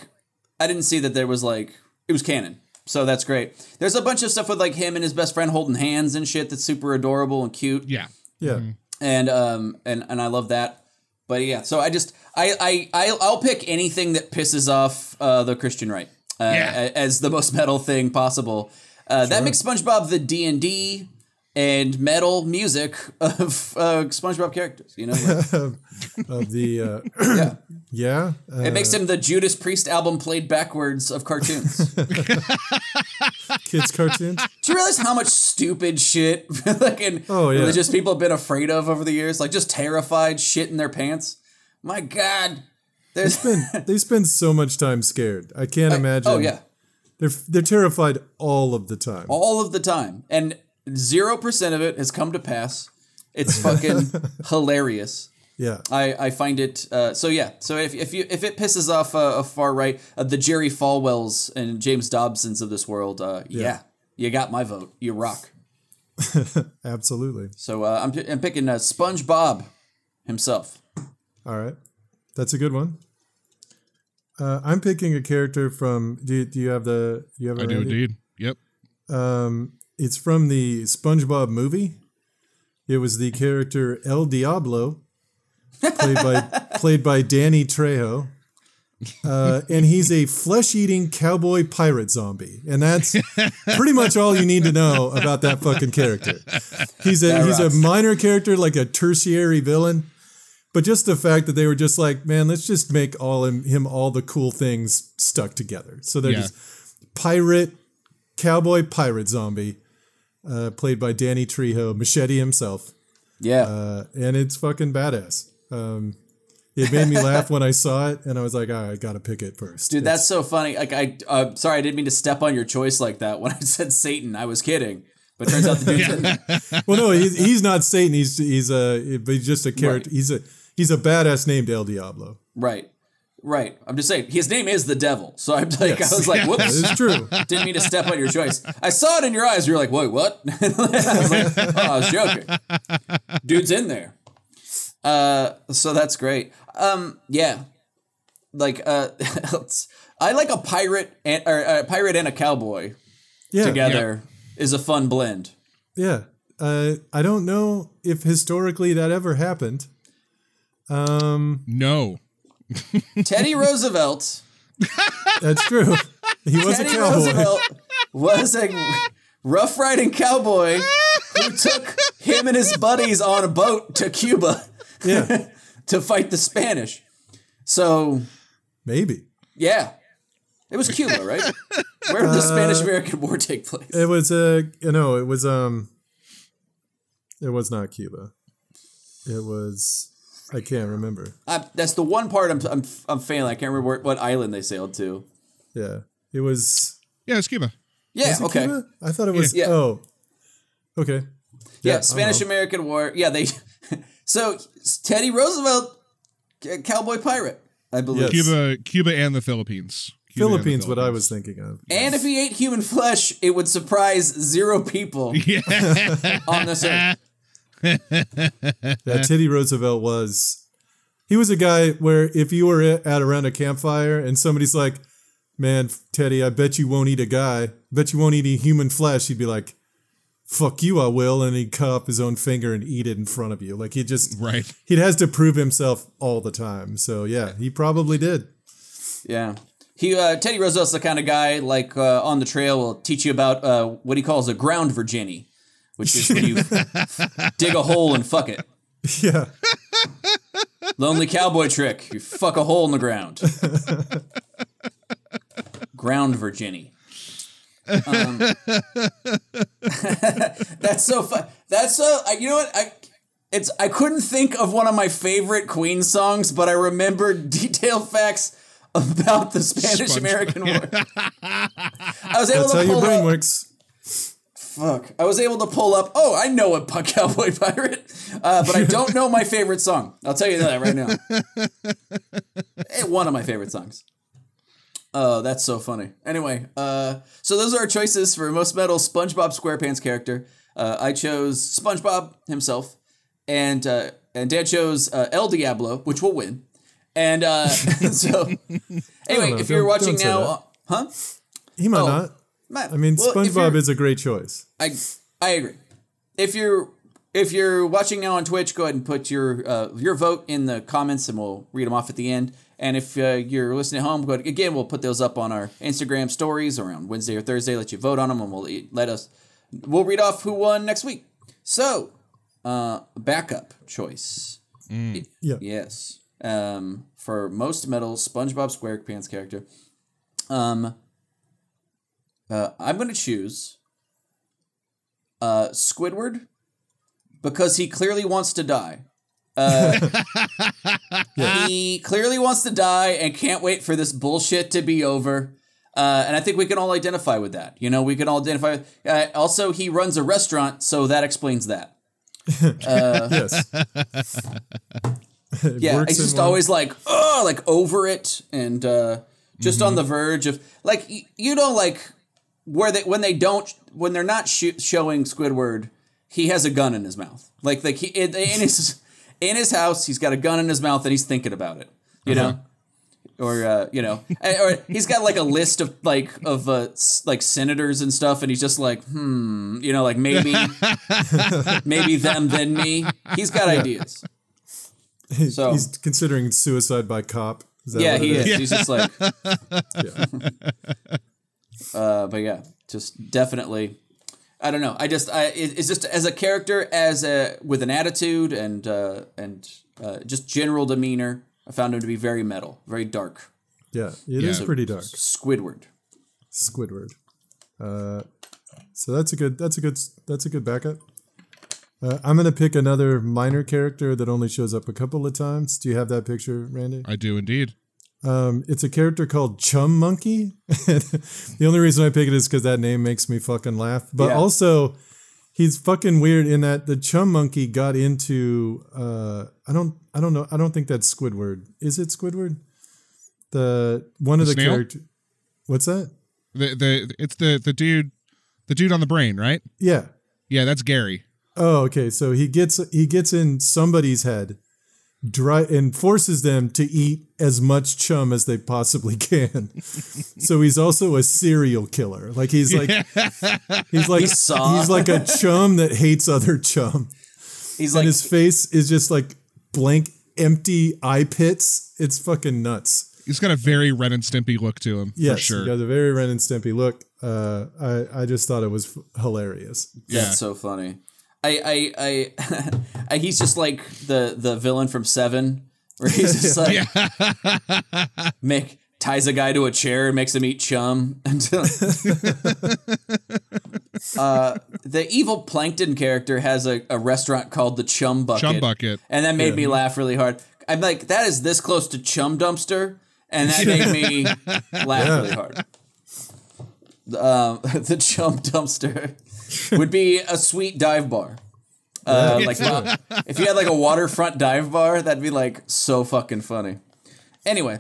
I didn't see that there was like it was canon. So that's great. There's a bunch of stuff with like him and his best friend holding hands and shit that's super adorable and cute. Yeah. Yeah. And um and and I love that. But yeah, so I just I I I'll, I'll pick anything that pisses off uh, the Christian right uh, Yeah. as the most metal thing possible. Uh, That makes SpongeBob the D and D and metal music of uh, SpongeBob characters. You know, like, Of the uh, yeah. yeah. Uh, It makes him the Judas Priest album played backwards of cartoons. kids cartoons. Do you realize how much stupid shit like Oh, yeah. religious people have been afraid of over the years? Like just terrified shit in their pants. My God. There's they spend so much time scared. I can't imagine. Oh yeah. They're they're terrified all of the time. All of the time. And zero percent of it has come to pass. It's fucking hilarious. Yeah. I, I find it uh, so yeah so if, if you if it pisses off uh, a far right uh, the Jerry Falwells and James Dobsons of this world uh, yeah. you got my vote you rock Absolutely. so uh, I'm, I'm picking uh, SpongeBob himself All right. That's a good one. Uh, I'm picking a character from. Do you, do you have the? Do you have it I do handy? indeed. Yep. Um, it's from the SpongeBob movie. It was the character El Diablo, played by played by Danny Trejo. Uh, and he's a flesh-eating cowboy pirate zombie, and that's pretty much all you need to know about that fucking character. He's a That he's a minor character, like a tertiary villain, but just the fact that they were just like, man, let's just make all him, him all the cool things stuck together. So they're Yeah. just pirate, cowboy pirate zombie, uh, played by Danny Trejo, Machete himself, yeah uh, and it's fucking badass. Um, it made me laugh when I saw it, and I was like, all right, I gotta pick it first. dude that's so funny like I uh, sorry I didn't mean to step on your choice like that when I said Satan I was kidding but turns out the dude's in there. well, no, he's, he's not Satan. He's he's a but he's just a character. He's a he's a badass named El Diablo. right right I'm just saying his name is the devil so I'm like I was like whoops It's true. Didn't mean to step on your choice. I saw it in your eyes. You were like, wait, what? I was like, oh, I was joking. Dude's in there. Uh, so that's great. Um, yeah. Like, uh, I like a pirate and or a pirate and a cowboy Yeah, together is a fun blend. yeah. Uh, I don't know if historically that ever happened. Um, No. Teddy Roosevelt. that's true. He was Teddy a cowboy. Roosevelt was a rough riding cowboy who took him and his buddies on a boat to Cuba. Yeah, to fight the Spanish. So maybe yeah, it was Cuba, right? Where did the Spanish American War take place? it was a uh, no. It was um. It was not Cuba. It was I can't remember. I, that's the one part I'm I'm, I'm failing. I can't remember where, what island they sailed to. Yeah, it was. Yeah, it's Cuba. Yeah, was it okay, Cuba? I thought it was. Yeah. Oh, okay. yeah, I don't Spanish. American War. Yeah, they. so Teddy Roosevelt, cowboy pirate, I believe. Yes. Cuba, Cuba, and the Philippines. Cuba and the Philippines, what I was thinking of. And if he ate human flesh, it would surprise zero people Yeah. on this earth. That Teddy Roosevelt was he was a guy where if you were at around a campfire and somebody's like, "Man, Teddy, I bet you won't eat a guy. Bet you won't eat any human flesh." He'd be like, "Fuck you, I will," and he'd cut off his own finger and eat it in front of you. Like he just right. he has to prove himself all the time. So yeah, he probably did. Yeah. He uh, Teddy Roosevelt's the kind of guy like uh, on the trail will teach you about uh, what he calls a ground Virginie, which is when you dig a hole and fuck it. Yeah, Lonely cowboy trick. You fuck a hole in the ground. ground Virginie. Um, that's so fun. That's so. I- You know what? I it's. I couldn't think of one of my favorite Queen songs, but I remembered detailed facts about the Spanish American War. I was able that's to how your pull brain up. works. Fuck. I was able to pull up. Oh, I know a Puck Cowboy Pirate, uh, but I don't know my favorite song. I'll tell you that right now. Eh, One of my favorite songs. Oh, that's so funny. Anyway, uh, so those are our choices for most metal SpongeBob SquarePants character. Uh, I chose SpongeBob himself, and uh, and Dad chose uh, El Diablo, which will win. And uh, so, anyway, if you're watching now, uh, huh? He might Oh. not. Matt, I mean, well, SpongeBob is a great choice. I I agree. If you're if you're watching now on Twitch, go ahead and put your uh, your vote in the comments, and we'll read them off at the end. And if uh, you're listening at home, go ahead, again. We'll put those up on our Instagram stories around Wednesday or Thursday. Let you vote on them, and we'll let us. We'll read off who won next week. So, uh, backup choice. Yeah. Yes. Um, for most metal SpongeBob SquarePants character, um, uh, I'm going to choose uh, Squidward because he clearly wants to die. Uh, He clearly wants to die and can't wait for this bullshit to be over. Uh, and I think we can all identify with that. You know, we can all identify. Uh, also, he runs a restaurant, so that explains that. Yes. Yeah, he's just one- always like, oh, like over it and uh, just Mm-hmm. on the verge of like y- you know like where they when they don't when they're not sh- showing Squidward, he has a gun in his mouth. Like like he in, in his in his house, he's got a gun in his mouth and he's thinking about it. You Uh-huh. know. Or uh, you know, or he's got like a list of like of uh, like senators and stuff, and he's just like, hmm, you know, like maybe, maybe them, then me. He's got ideas. He's, so- he's considering suicide by cop. Is that Yeah, what he is. He's just like, Yeah. Uh, but yeah, just definitely. I don't know. I just, I it, it's just as a character, as a with an attitude and uh, and uh, just general demeanor. I found him to be very metal, very dark. Yeah, it is Yeah. pretty dark. Squidward. Squidward. Uh, so that's a good. That's a good. That's a good backup. Uh, I'm gonna pick another minor character that only shows up a couple of times. Do you have that picture, Randy? I do indeed. Um, it's a character called Chum Monkey. the only reason I pick it is because that name makes me fucking laugh. But Yeah. also, he's fucking weird in that the Chum Monkey got into. Uh, I don't. I don't know. I don't think that's Squidward. Is it Squidward? The one of The the snail? characters. What's that? The the it's the the dude the dude on the brain, right? Yeah. Yeah, that's Gary. Oh, okay. So he gets he gets in somebody's head, dry and forces them to eat as much chum as they possibly can. so he's also a serial killer. Like he's like he's like Saw. he's like a chum that hates other chum. He's And like, his face is just like blank, empty eye pits. It's fucking nuts. He's got a very Ren and Stimpy look to him, Yes, for sure. he got a very Ren and Stimpy look. Uh, I I just thought it was f- hilarious. yeah. that's so funny. I, I, I, I, he's just like the the villain from Seven, where he's just like make ties a guy to a chair and makes him eat chum. uh, the evil plankton character has a, a restaurant called the Chum Bucket. Chum Bucket. and that made me laugh really hard. I'm like, that is this close to Chum Dumpster, and that made me laugh really hard. Um, the Chum Dumpster would be a sweet dive bar. Uh, like if you had like a waterfront dive bar, that'd be like so fucking funny. Anyway,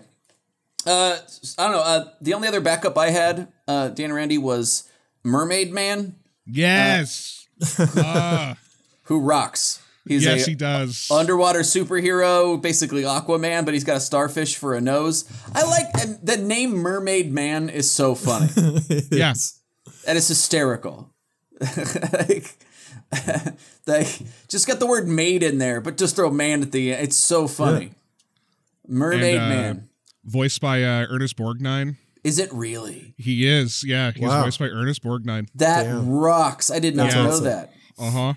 uh, I don't know. Uh, the only other backup I had, uh, Dan and Randy, was Mermaid Man, Yes. Ah, who rocks. He's yes, a he does. underwater superhero, basically Aquaman, but he's got a starfish for a nose. I like and the name Mermaid Man is so funny. yeah. and it's hysterical. Like, like, just get the word "maid" in there, but just throw "man" at the end. It's so funny. Mermaid And, uh, Man. Voiced by uh, Ernest Borgnine. Is it really? He is. Yeah, he's Wow. voiced by Ernest Borgnine. That Damn. rocks. I did not That's know that. Uh huh.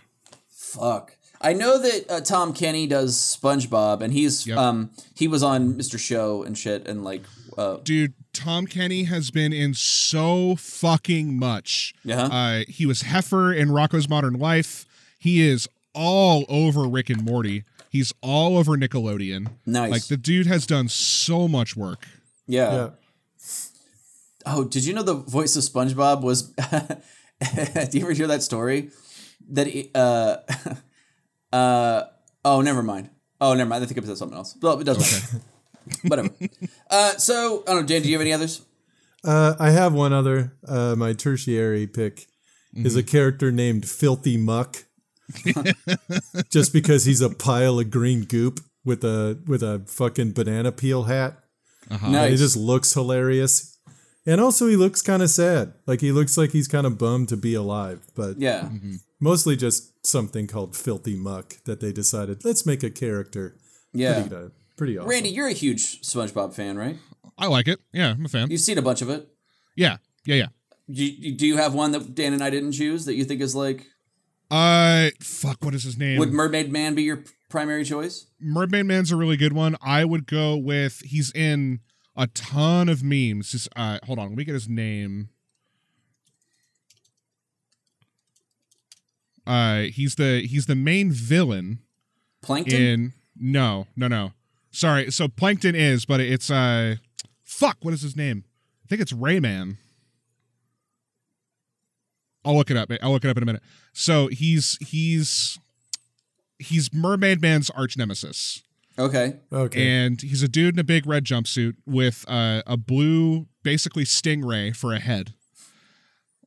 Fuck. I know that uh, Tom Kenny does SpongeBob, and he's Yep. um he was on Mr. Show and shit, and like uh Dude, Tom Kenny has been in so fucking much. Yeah. Uh, he was Heffer in Rocko's Modern Life. He is all over Rick and Morty. He's all over Nickelodeon. nice. Like the dude has done so much work. yeah. Yeah. Oh, did you know the voice of SpongeBob was? do you ever hear that story? That he, uh, uh, oh, never mind. Oh, never mind. I think I said something else. Well, it doesn't matter. Whatever. Uh, so I don't know, Dan. Do you have any others? Uh, I have one other. Uh, my tertiary pick is a character named Filthy Muck, just because he's a pile of green goop with a with a fucking banana peel hat. And Nice. he just looks hilarious, and also he looks kind of sad. Like he looks like he's kind of bummed to be alive, but yeah. mostly just something called Filthy Muck that they decided let's make a character. Yeah. Pretty, awesome. Randy, you're a huge SpongeBob fan, right? I like it. Yeah, I'm a fan. You've seen a bunch of it. Yeah, yeah, yeah. Do you, do you have one that Dan and I didn't choose that you think is like? Uh, fuck. What is his name? Would Mermaid Man be your primary choice? Mermaid Man's a really good one. I would go with he's in a ton of memes. Just, uh, hold on, let me get his name. Uh, he's the he's the main villain Plankton. in no no no. Sorry, so Plankton is, but it's uh, fuck. What is his name? I think it's Rayman. I'll look it up. I'll look it up in a minute. So he's he's he's Mermaid Man's arch nemesis. Okay. Okay. and he's a dude in a big red jumpsuit with uh, a blue, basically stingray for a head.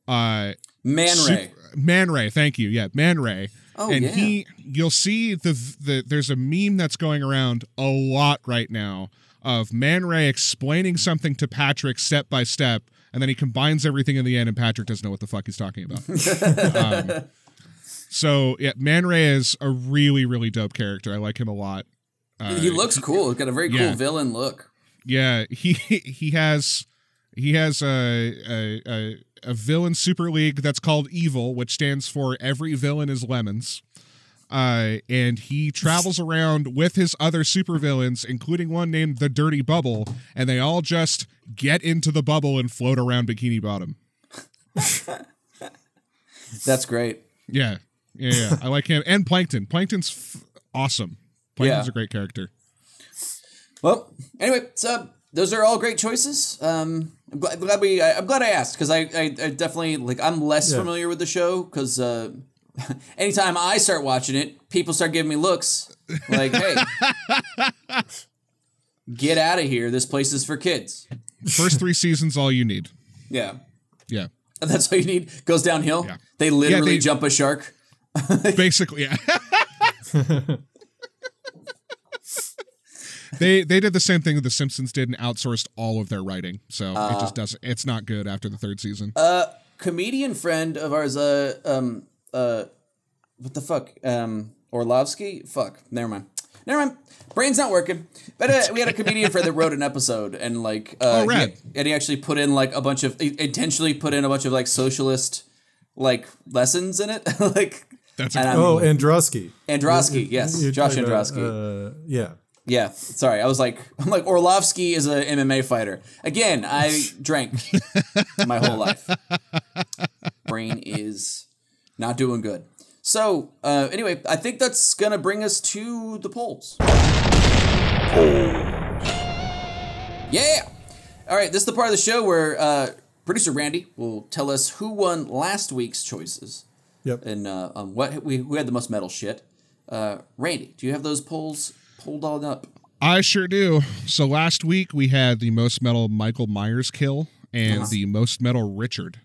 Uh, Man Sup- Ray. Man Ray, thank you. Yeah, Man Ray. Oh, and yeah. he you'll see the the there's a meme that's going around a lot right now of Man Ray explaining something to Patrick step by step, and then he combines everything in the end, and Patrick doesn't know what the fuck he's talking about. um, so yeah, Man Ray is a really really dope character. I like him a lot. Uh, he looks cool. He's got a very cool yeah. villain look. yeah, he he has he has a a, a a villain super league that's called Evil, which stands for Every Villain is Lemons. Uh, and he travels around with his other supervillains, including one named the Dirty Bubble, and they all just get into the bubble and float around Bikini Bottom. That's great. Yeah, yeah, yeah. I like him and Plankton. Plankton's f- awesome. Plankton's Yeah. a great character. Well, anyway, so those are all great choices. Um, I'm glad, glad we. I, I'm glad I asked because I, I, I definitely like. I'm less Yeah. familiar with the show because uh, anytime I start watching it, people start giving me looks like, "Hey, get out of here! This place is for kids." First three seasons, all you need. Yeah, Yeah, that's all you need. Goes downhill. Yeah. They literally they- jump a shark. basically yeah they they did the same thing that the simpsons did and outsourced all of their writing so it just doesn't it's not good after the third season Uh, comedian friend of ours, uh, um, uh, what the fuck, um, Orlovsky? Fuck, never mind, never mind. Brain's not working. But uh, we had a comedian friend that wrote an episode, and like, uh, Oh, he- and he actually put in like a bunch of, he intentionally put in a bunch of like socialist, like lessons in it, like. That's and a- I'm- oh, Androsky. Androsky, yes, You're Josh talking about, Androsky. Uh, yeah. Yeah, sorry. I was like, I'm like Orlovsky is a MMA fighter. Again, I drank my whole life. Brain is not doing good. So, uh, anyway, I think that's gonna bring us to the polls. Yeah. All right, this is the part of the show where uh, producer Randy will tell us who won last week's choices Yep. and uh, um, what we who had the most metal shit. Uh, Randy, do you have those polls pulled on up? i sure do so last week we had the most metal michael myers kill and the most metal richard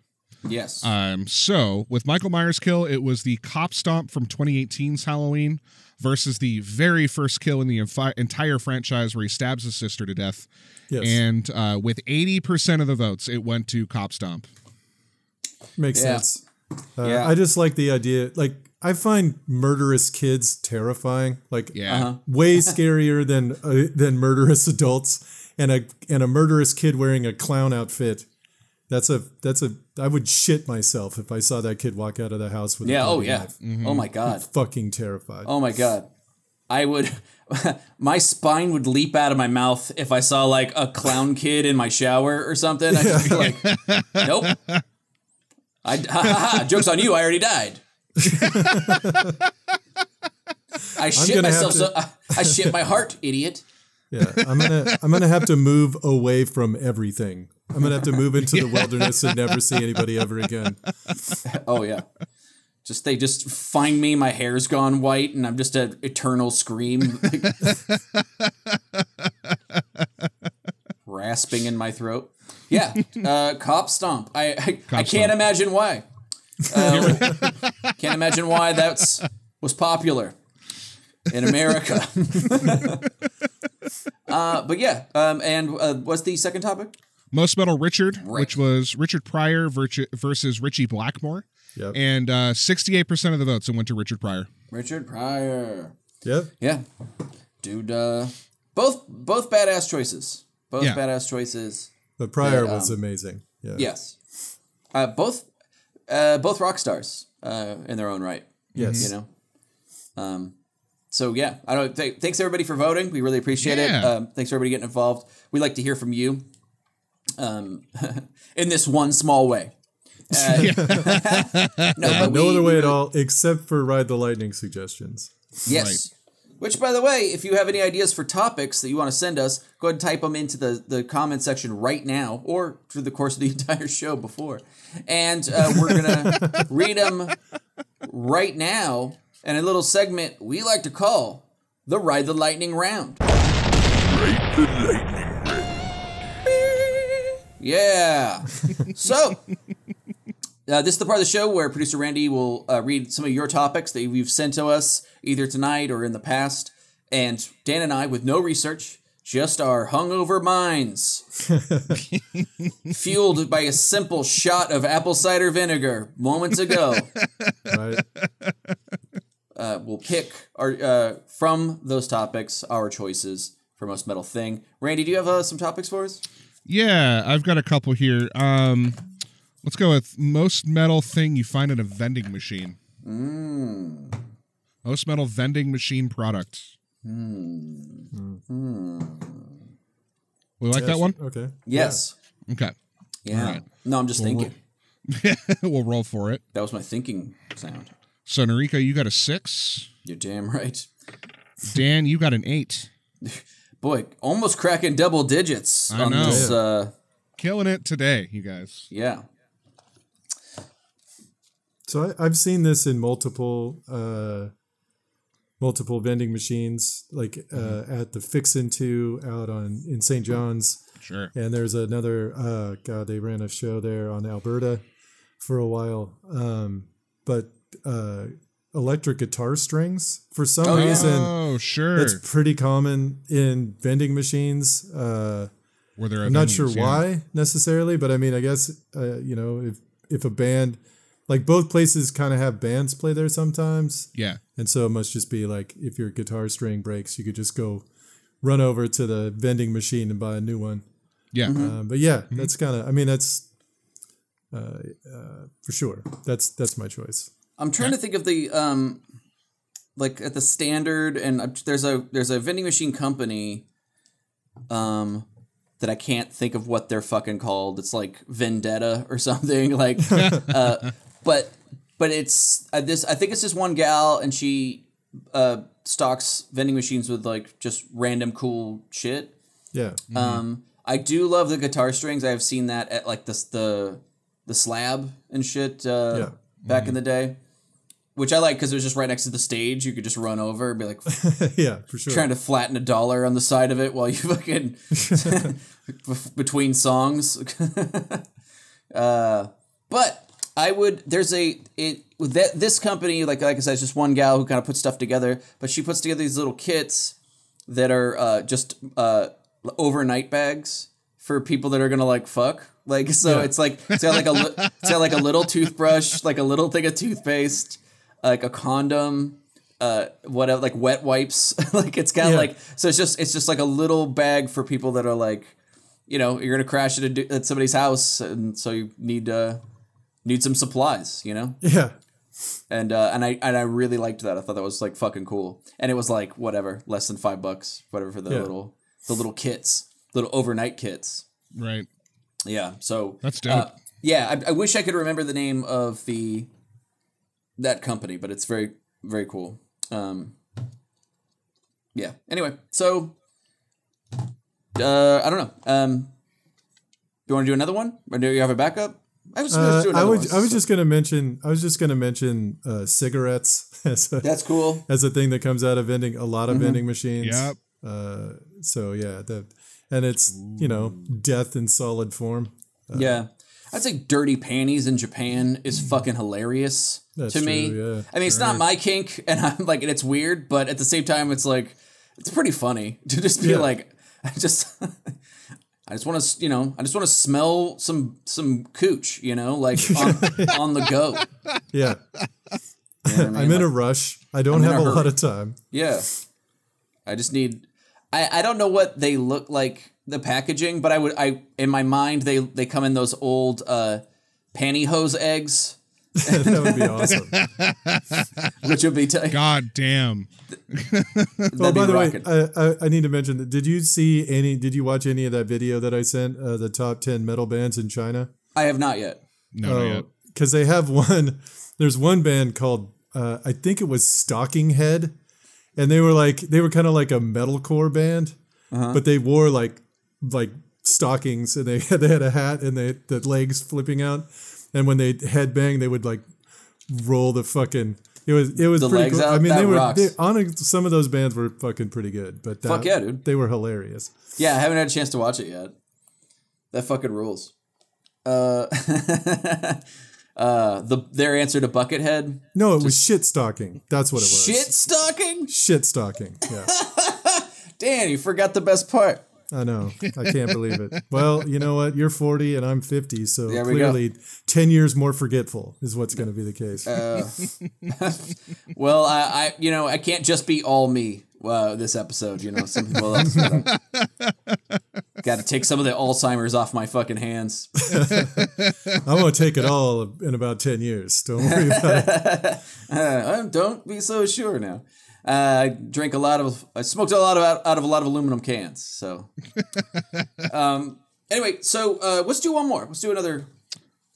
Yes. Um, so with Michael Myers kill, it was the cop stomp from 2018's Halloween versus the very first kill in the enfi- entire franchise where he stabs his sister to death. Yes. And uh, with 80% of the votes, it went to cop stomp. Makes Yeah. sense. Uh, Yeah. I just like the idea. Like, I find murderous kids terrifying. Like, Yeah. Uh-huh. way scarier than uh, than murderous adults. And a and a murderous kid wearing a clown outfit. That's a that's a. I would shit myself if I saw that kid walk out of the house with. yeah. A Oh bloody yeah. knife. Oh my god. Fucking terrified. Oh my god. I would. my spine would leap out of my mouth if I saw like a clown kid in my shower or something. I'd just be like, nope. I ha, ha, ha, jokes on you. I already died. I shit gonna myself. to- So I, I shit my heart, idiot. Yeah, I'm gonna I'm gonna have to move away from everything. I'm gonna have to move into the wilderness and never see anybody ever again. Oh yeah. Just they just find me, my hair's gone white, and I'm just an eternal scream, rasping in my throat. Yeah, uh, cop stomp. I I, I can't stomp. imagine why. Uh, can't imagine why that's was popular in America. uh, but yeah, um, and uh, what's the second topic? Most metal Richard, Right. which was Richard Pryor versus Ritchie Blackmore. Yep. And uh, 68% of the votes went to Richard Pryor. Richard Pryor. Yep. Yeah, dude. Uh, both both badass choices. Both Yeah. badass choices. But Pryor Yeah, was um, amazing. Yeah. Yes. Uh, both uh, both rock stars uh, in their own right. Yes. You know. Um. So yeah, I don't. Th- thanks everybody for voting. We really appreciate it. Um, thanks for everybody getting involved. We like to hear from you. Um, in this one small way. Uh, no, but no we- other way we at all except for ride the lightning suggestions. Yes. Which, by the way, if you have any ideas for topics that you want to send us, go ahead and type them into the, the comment section right now or through the course of the entire show before. And uh, we're going to read them right now in a little segment we like to call the Ride the Lightning round. Ride the lightning Yeah. so, uh, this is the part of the show where producer Randy will uh, read some of your topics that you've sent to us either tonight or in the past. And Dan and I, with no research, just our hungover minds, fueled by a simple shot of apple cider vinegar moments ago, Right? uh, we'll pick our uh, from those topics our choices for most metal thing. Randy, do you have uh, some topics for us? Yeah, I've got a couple here. Um, let's go with most metal thing you find in a vending machine. Hmm. Most metal vending machine product. Hmm. Hmm. We like that one? Okay. Yes. Okay. Yeah. Alright. No, I'm just thinking. we'll roll for it. That was my thinking sound. So, Narika, you got a six. You're damn right. Dan, you got an eight. Boy, almost cracking double digits I on know. this. Uh, Killing it today, you guys. yeah. So I, I've seen this in multiple uh, multiple vending machines, like uh, at the Fixin' To out on in St. John's, Sure. and there's another. Uh, God, they ran a show there on Alberta for a while. Um, but uh, electric guitar strings for some Oh, reason Oh, sure. that's pretty common in vending machines. Uh, Where there I'm not sure yeah. why necessarily, but I mean, I guess uh, you know if if a band, like both places, kind of have bands play there sometimes, Yeah. and so it must just be like if your guitar string breaks, you could just go run over to the vending machine and buy a new one. Yeah. Um, but yeah, that's kind of. I mean, that's uh, uh, for sure. That's that's my choice. I'm trying to think of the um, like at the standard, and uh, there's a there's a vending machine company, um, that I can't think of what they're fucking called. It's like Vendetta or something like, uh, but but it's uh, this. I think it's this one gal, and she uh stocks vending machines with like just random cool shit. Yeah, Um, I do love the guitar strings. I have seen that at like the the the slab and shit uh, Yeah. back in the day, which I like because it was just right next to the stage. You could just run over and be like yeah, for sure. trying to flatten a dollar on the side of it while you fucking between songs. uh, but I would. There's a it that this company like like I said, it's just one gal who kind of puts stuff together, but she puts together these little kits that are uh, just uh, overnight bags for people that are gonna like fuck. Like so, Yeah. it's like it's got like a li- it's got like a little toothbrush, like a little thing of toothpaste, like a condom, uh, what like wet wipes. like it's got Yeah. like so it's just it's just like a little bag for people that are like, you know, you're gonna crash at, a, at somebody's house, and so you need uh need some supplies, you know yeah, and uh, and I and I really liked that. I thought that was like fucking cool. And it was like whatever, less than five bucks, whatever for the Yeah. little the little kits, little overnight kits. Right. Yeah. So That's dope. uh, yeah, I, I wish I could remember the name of the that company, but it's very very cool. Um, yeah. Anyway, so uh, I don't know. Um, do you want to do another one, or do you have a backup? I was Uh, to I another would. I was just gonna mention. I was just gonna mention uh, cigarettes as a, That's cool. as a thing that comes out of vending a lot of Mm-hmm. vending machines. Yep. Uh, so yeah, that and it's you know death in solid form. Yeah. I'd say dirty panties in Japan is fucking hilarious That's to me. true, yeah. I mean, it's not my kink, and I'm like, and it's weird, but at the same time, it's like, it's pretty funny to just be Yeah. like, I just, I just want to, you know, I just want to smell some some cooch, you know, like on, on the go. Yeah, You know I mean? I'm in a rush. I don't in have a a, lot of time. yeah. I just need. I I don't know what they look like the packaging, but I would I in my mind they they come in those old uh pantyhose eggs, that would be awesome. which would be t- God damn. that'd Oh, by the rocking. way, I, I, I need to mention that. Did you see any? Did you watch any of that video that I sent? Uh, the top ten metal bands in China. I have not yet. No, not yet. because they have one. There's one band called uh, I think it was Stocking Head, and they were like they were kind of like a metalcore band, but they wore like like stockings and they had they had a hat and they the legs flipping out, and when they headbang they would like roll the fucking It was it was The pretty cool. out? I mean, they were they, on some of those bands were fucking pretty good, but that, Fuck yeah, dude. they were hilarious. Yeah, I haven't had a chance to watch it yet. That fucking rules. Uh, uh, the their answer to Buckethead. No, it was shit stalking. That's what it was. Shit stalking. Shit stalking. Yeah, Dan, you forgot the best part. I know. I can't believe it. Well, you know what? You're 40 and I'm 50, so There we go. clearly 10 years more forgetful is what's going to be the case. Uh, Well, I, I, you know, I can't just be all me uh, this episode. You know, some people else. Got to take some of the Alzheimer's off my fucking hands. I'm going to take it all in about 10 years. Don't worry about it. Uh, don't be so sure now. Uh, I drank a lot of, I smoked a lot of out, out of a lot of aluminum cans. So, um, anyway, so uh, let's do one more. Let's do another.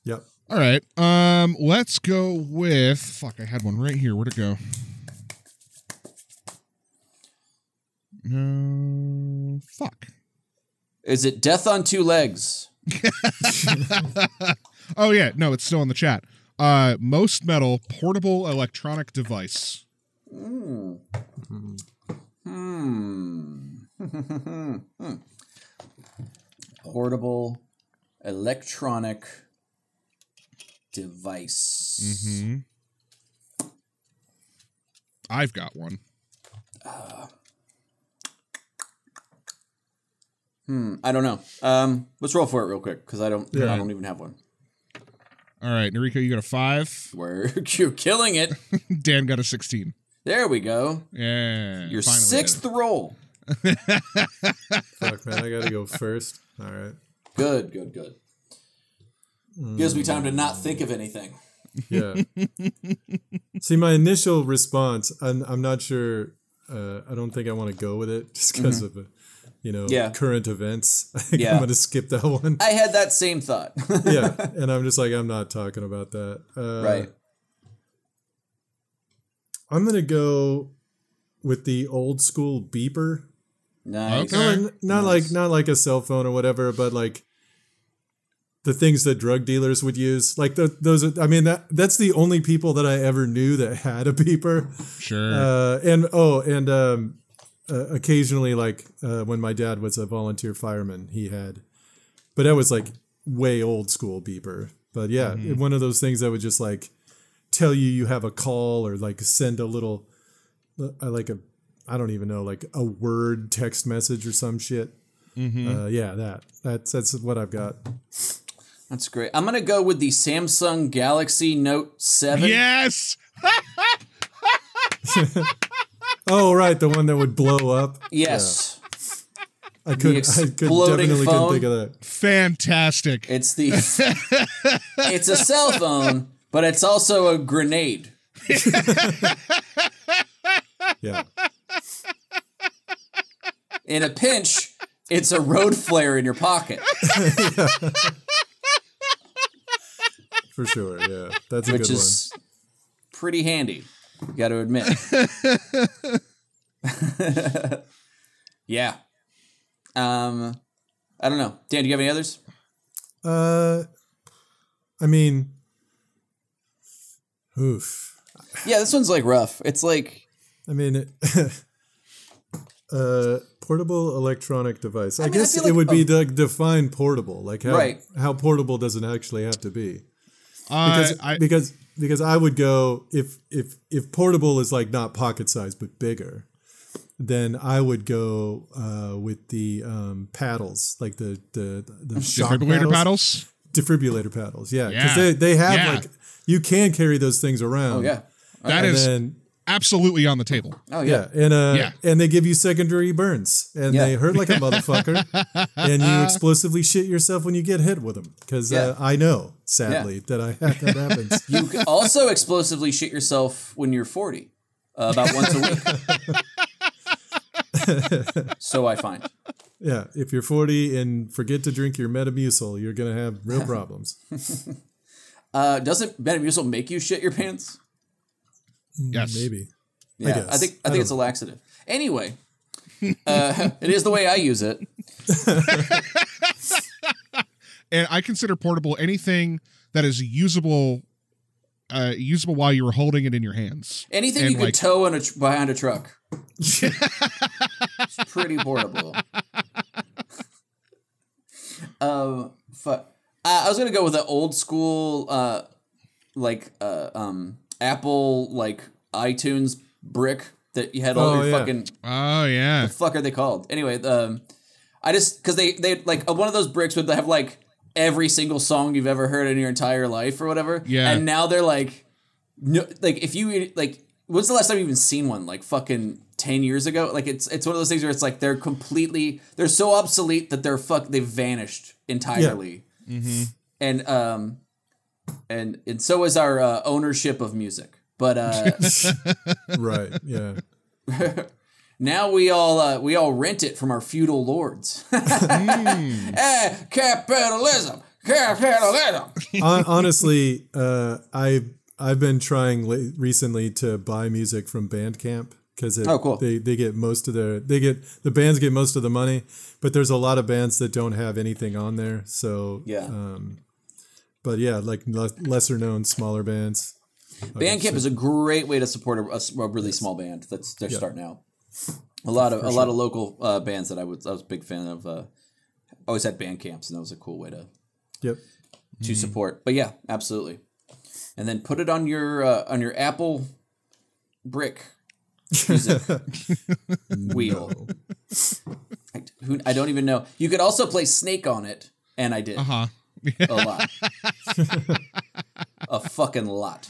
Yep. All right. Um, let's go with fuck. I had one right here. Where'd it go? No, fuck. Is it Death on Two Legs? Oh yeah, no, it's still in the chat. Uh, most metal portable electronic device. Portable electronic device. Hmm. I've got one. Hmm. I don't know. Um, let's roll for it real quick because I don't. I don't even have one. All right, Noriko, you got a five. Where you're killing it. Dan got a sixteen. There we go. Yeah, Your finally sixth it. roll. Fuck, man. I got to go first. All right. Good, good, good. Gives me time to not think of anything. Yeah. See, my initial response, I'm, I'm not sure. Uh, I don't think I want to go with it just because of, uh, you know, Mm-hmm. Yeah. current events. I think Yeah. I'm going to skip that one. I had that same thought. yeah. And I'm just like, I'm not talking about that. Uh, right. I'm going to go with the old school beeper. Nice. Okay. No, n- not like not like a cell phone or whatever, but like the things that drug dealers would use. Like the, those, are- I mean that that's the only people that I ever knew that had a beeper. Sure. Uh, and oh, and um, uh, occasionally, like uh, when my dad was a volunteer fireman, he had, but that was like way old school beeper. But yeah, one of those things that would just like tell you you have a call or like send a little, uh, like a, I don't even know, like a word text message or some shit. Uh, yeah, that that's that's what I've got. That's great. I'm gonna go with the Samsung Galaxy Note Seven. yes. Oh, right, the one that would blow up. Yes. I could, I could definitely phone. couldn't think of that. Fantastic. It's the. it's a cell phone, but it's also a grenade. Yeah. In a pinch, it's a road flare in your pocket, For sure, yeah, that's a which good is pretty handy. You got to admit. yeah. Um, I don't know. Dan, do you have any others? Uh, I mean, oof. Yeah, this one's like rough. It's like I mean, it, uh, portable electronic device. I, mean, I guess it like would be a- the define portable. Like how Right. how portable does it actually have to be? Uh, Because I, because because I would go if if if portable is like not pocket size but bigger, then I would go uh, with the um, paddles, like the the the shock defibrillator paddles. paddles. Defibrillator paddles. Yeah, Yeah. because they, they have Yeah. like you can carry those things around. oh yeah, That and is then absolutely on the table. oh yeah. yeah, and uh, Yeah. and they give you secondary burns, and Yeah. they hurt like a motherfucker, and you explosively shit yourself when you get hit with them. Because Yeah. uh, I know, sadly, that I that happens. You also explosively shit yourself when you're 40, uh, about once a week. so I find. Yeah, if you're 40 and forget to drink your Metamucil, you're gonna have real problems. Uh, doesn't Metamucil make you shit your pants? Yes. Maybe. Yeah, I, guess. think I, I think don't it's a laxative. Anyway, uh, it is the way I use it. And I consider portable anything that is usable uh, usable while you're holding it in your hands. Anything And, you could tow in a tr- behind a truck. it's pretty portable. Um, fuck. I, I was gonna go with an old school, uh, like uh, um, Apple like iTunes brick that you had all Oh, your yeah. fucking Oh yeah, the fuck are they called? Anyway, um, I just because they they like uh, one of those bricks would have like every single song you've ever heard in your entire life or whatever. Yeah. and now they're like, no, like if you like, when's the last time you even seen one? Like fucking ten years ago. Like it's it's one of those things where it's like they're completely they're so obsolete that they're fuck they've vanished entirely. And um, and and so is our uh, ownership of music. But uh, right. Yeah. Now we all uh, we all rent it from our feudal lords. Eh, capitalism, capitalism. Honestly, uh, I I've been trying recently to buy music from Bandcamp because Oh, cool. they they get most of their they get the bands get most of the money, but there's a lot of bands that don't have anything on there. So Yeah, um, but yeah, like le- lesser known smaller bands. Bandcamp is a great way to support a really small band that's they're starting out. A lot of a lot of local uh, bands that I was I was a big fan of. Uh, always had band camps, and that was a cool way to Yep. to support. But yeah, absolutely. And then put it on your uh, on your Apple brick music wheel. I, who, I don't even know. You could also play Snake on it, and I did uh huh. a lot, a fucking lot.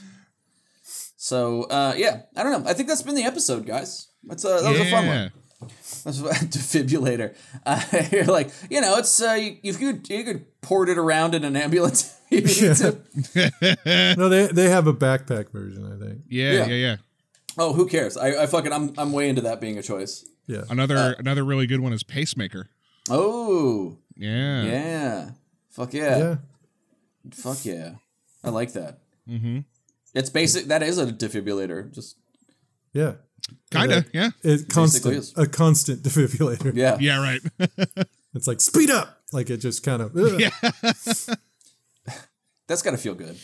So uh, yeah, I don't know. I think that's been the episode, guys. That's uh, that was a fun one. That's what- defibrillator. Uh, you're like, you know, it's uh, you, you could you could port it around in an ambulance. if you need. No, they they have a backpack version, I think. Yeah, Yeah. yeah, yeah. Oh, who cares? I, I fucking I'm I'm way into that being a choice. Yeah. Another Uh, another really good one is Pacemaker. Oh Yeah. yeah, fuck yeah, Yeah. fuck yeah. I like that. Mm-hmm. It's basic. That is a defibrillator. Just Yeah. Kinda, Okay. yeah. It constant is. a constant defibrillator. yeah. Yeah, right. It's like speed up. Like it just kind of Yeah. That's gotta feel good.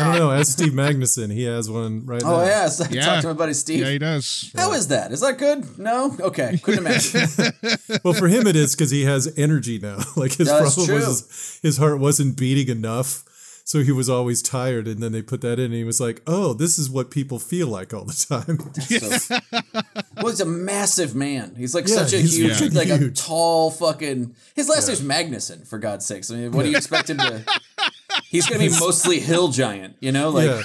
I don't know. As Steve Magnuson, he has one right oh, now. Oh yes, I Yeah. talked to my buddy Steve. yeah, he does. How is that? Is that good? No. Okay. Couldn't imagine. Well, for him it is because he has energy now. Like his That's problem true. was his, his heart wasn't beating enough, so he was always tired. And then they put that in, and he was like, "Oh, this is what people feel like all the time." So, well, he's a massive man. He's like Yeah, such a huge, like a tall fucking. His last name's Magnuson, for God's sakes. I mean, what do you expect him to? He's gonna be mostly hill giant, you know, like yeah.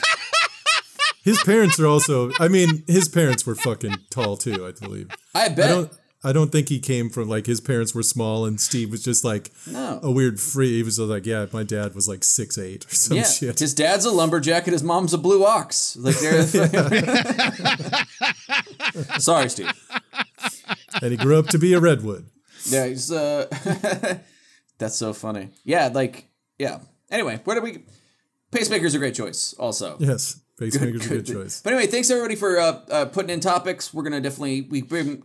His parents are also. I mean, his parents were fucking tall too. I believe. I I bet. don't. I don't think he came from like his parents were small and Steve was just like No. a weird free. He was like, yeah, my dad was like six eight or some yeah, shit. his dad's a lumberjack and his mom's a blue ox. Like they're. Sorry, Steve. and he grew up to be a redwood. Yeah, he's uh That's so funny. Yeah, like yeah. Anyway, where do we Pacemaker's a great choice also. Yes, pacemaker's a good Good. choice. But anyway, thanks everybody for uh, uh, putting in topics. We're gonna definitely we've been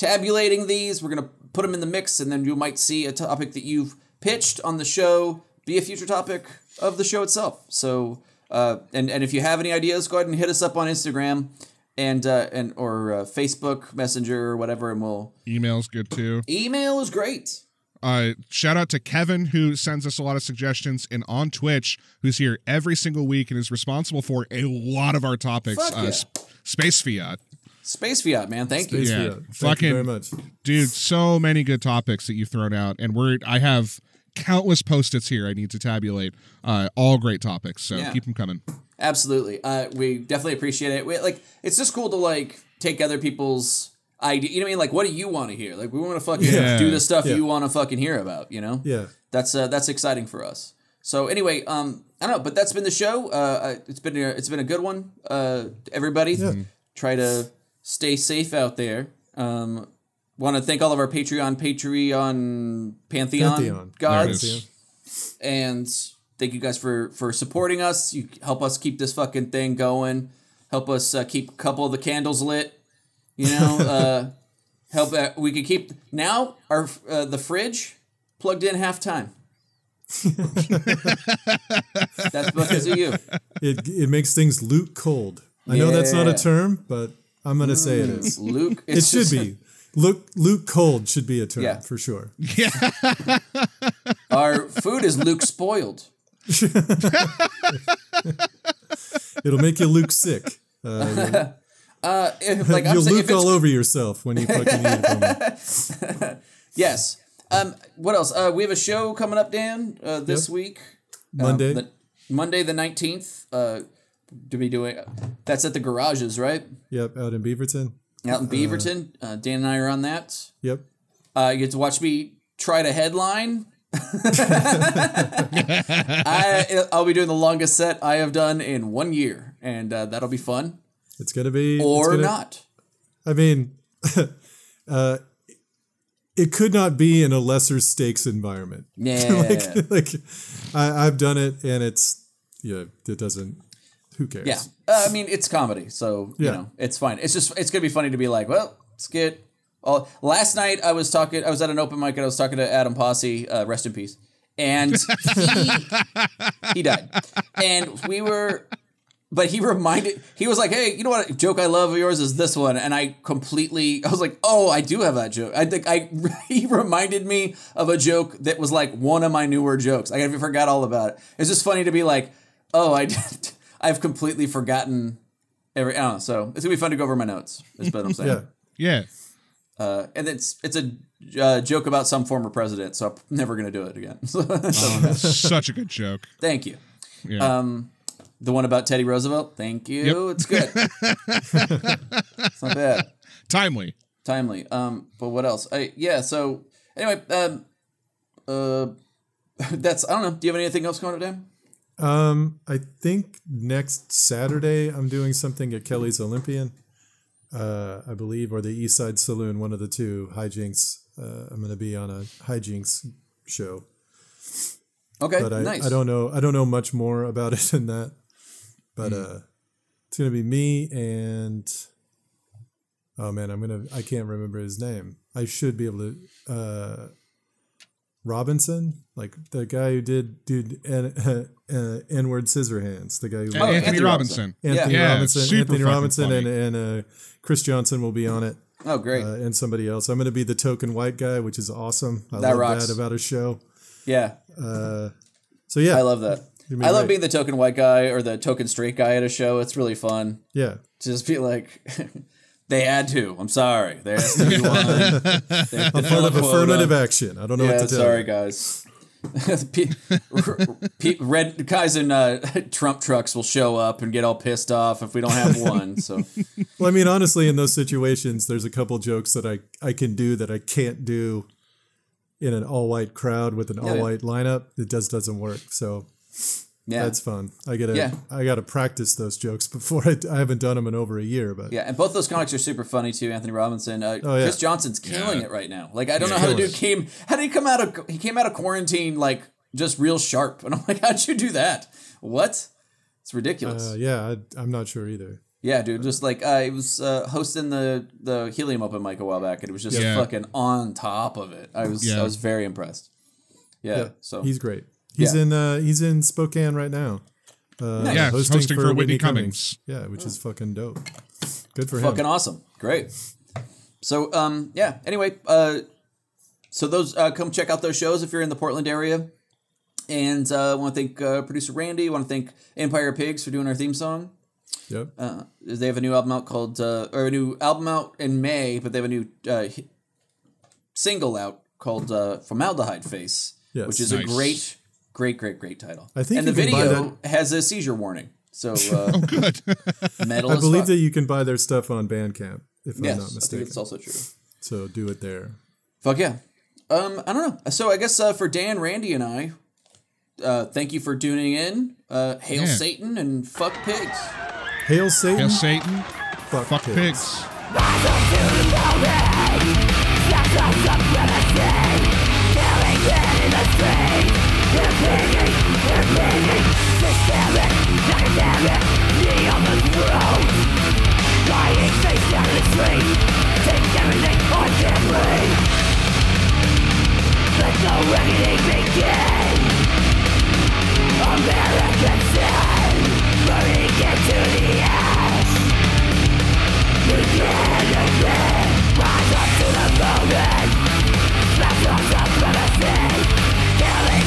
tabulating these. We're gonna put them in the mix, and then you might see a topic that you've pitched on the show be a future topic of the show itself. So, uh, and and if you have any ideas, go ahead and hit us up on Instagram and uh, and or uh, Facebook Messenger or whatever, and we'll Email's good too. email is great. Uh, shout out to Kevin who sends us a lot of suggestions, and on Twitch who's here every single week and is responsible for a lot of our topics. Fuck uh, yeah. sp- Space Fiat, Space Fiat, man, thank you. Yeah, Fiat. Thank fucking- you very much. dude. So many good topics that you've thrown out, and we're I have countless post-its here I need to tabulate. Uh, all great topics, so Yeah. keep them coming. Absolutely. Uh, we definitely appreciate it. We, like, it's just cool to like take other people's idea. You know what I mean? Like, what do you want to hear? Like, we want to fucking Yeah. do the stuff Yeah. you want to fucking hear about. You know? Yeah. That's uh, that's exciting for us. So anyway, um, I don't know, but that's been the show. Uh, it's been a, it's been a good one. Uh, everybody, Yeah. try to stay safe out there. Um, want to thank all of our Patreon, Patreon, Pantheon, Pantheon. gods and thank you guys for for supporting us. You help us keep this fucking thing going. Help us uh, keep a couple of the candles lit. You know, uh, help. Uh, we could keep now our uh, the fridge plugged in half time. That's because of you. It it makes things Luke cold. I know that's not a term, but I'm gonna say it is. Luke. It should just- be. Luke Luke cold should be a term Yeah. for sure. Yeah. Our food is Luke spoiled. It'll make you Luke sick. Uh, Uh, if- like you'll saying, Luke all over yourself when you fucking eat it yes. Um, what else? Uh, we have a show coming up, Dan, uh, this Yep. week. Um, Monday. the, Monday the nineteenth. Uh, to be doing. That's at the garages, right? Yep, out in Beaverton. Out in Beaverton. Uh, Dan and I are on that. Yep. Uh, you get to watch me try to headline. I, I'll be doing the longest set I have done in one year, and uh, that'll be fun. It's gonna be Or gonna- not. I mean, uh, it could not be in a lesser stakes environment. Yeah. like, like I, I've done it, and it's yeah, it doesn't. Who cares? Yeah, uh, I mean it's comedy, so you know it's fine. It's just it's gonna be funny to be like, well, let's. All last night I was talking. I was at an open mic and I was talking to Adam Posse, uh, rest in peace, and he he died, and we were. But he reminded he was like, "Hey, you know what joke I love of yours is this one," and I completely I was like, "Oh, I do have that joke." I think I he reminded me of a joke that was like one of my newer jokes. I forgot all about it. It's just funny to be like, "Oh, I did, I've completely forgotten every." I don't know. So it's gonna be fun to go over my notes. Is what I'm saying. Yeah. Yeah. Uh, and it's it's a uh, joke about some former president, so I'm never gonna do it again. Such a good joke. Thank you. Yeah. Um, the one about Teddy Roosevelt. Thank you. It's good. it's not bad. Timely. Timely. Um, but what else? I yeah. So anyway, um, uh, that's I don't know. Do you have anything else going on, Dan? Um, I think next Saturday I'm doing something at Kelly's Olympian, uh, I believe, or the East Side Saloon, one of the two. Hijinks. Uh, I'm going to be on a hijinks show, Okay, but I, nice. I don't know. I don't know much more about it than that. But Hmm. uh, it's going to be me and oh man, I'm gonna. I can't remember his name. I should be able to. Uh, Robinson, like the guy who did did N, uh, N-word Scissorhands, the guy who Oh, Anthony, Anthony Robinson. Anthony Yeah, Robinson, super Anthony Robinson, and funny. and uh, Chris Johnson will be on it, oh, great. uh, and somebody else. I'm going to be the token white guy, which is awesome. I That love rocks. that about a show. yeah, So yeah, I love that. I love great. being the token white guy or the token straight guy at a show. It's really fun. yeah. to just be like they had to. I'm sorry. There has to be one. They Part of affirmative action. I don't know Yeah, what to tell sorry you. guys. Red guys in uh, Trump trucks will show up and get all pissed off if we don't have one. So Well, I mean, honestly, in those situations, there's a couple jokes that I I can do that I can't do in an all white crowd with an Yeah, all yeah. white lineup. It just doesn't work. So yeah, that's fun. I gotta Yeah. I gotta practice those jokes before I, I haven't done them in over a year. But yeah, and both those comics are super funny too. Anthony Robinson, uh, Oh, yeah. Chris Johnson's killing Yeah. it right now. Like I don't know how the killing dude came. How did he come out of? He came out of quarantine like just real sharp, and I'm like, how'd you do that? What? It's ridiculous. uh, yeah, I, I'm not sure either. Yeah, dude, just like uh, he was uh, hosting the the Helium Open mic a while back, and it was just Yeah. fucking on top of it. I was I was very impressed. Yeah, Yeah, so he's great. He's Yeah. in uh, he's in Spokane right now. Uh, Yeah, hosting for Whitney Cummings. Yeah, which is fucking dope. Good for him. fucking awesome, great. So um yeah. Anyway, uh, so those uh, come check out those shows if you're in the Portland area, and uh, I want to thank uh, producer Randy. I want to thank Empire Pigs for doing our theme song. Yep. Uh, they have a new album out called uh, or a new album out in May, but they have a new uh, single out called uh, Formaldehyde Face, Yes. which is a great, great, great, great title. I think and the you can buy video has a seizure warning. So uh, Good. metal. I believe fuck. that you can buy their stuff on Bandcamp, if I'm yes, not I think mistaken. it's also true. So do it there. Fuck yeah. Um, I don't know. So I guess uh, for Dan, Randy, and I, uh, thank you for tuning in. Uh, hail Yeah. Satan and fuck pigs. Hail Satan. Hail Satan. Fuck, Fuck pigs. pigs. Let no reckoning begin America's end, burning into The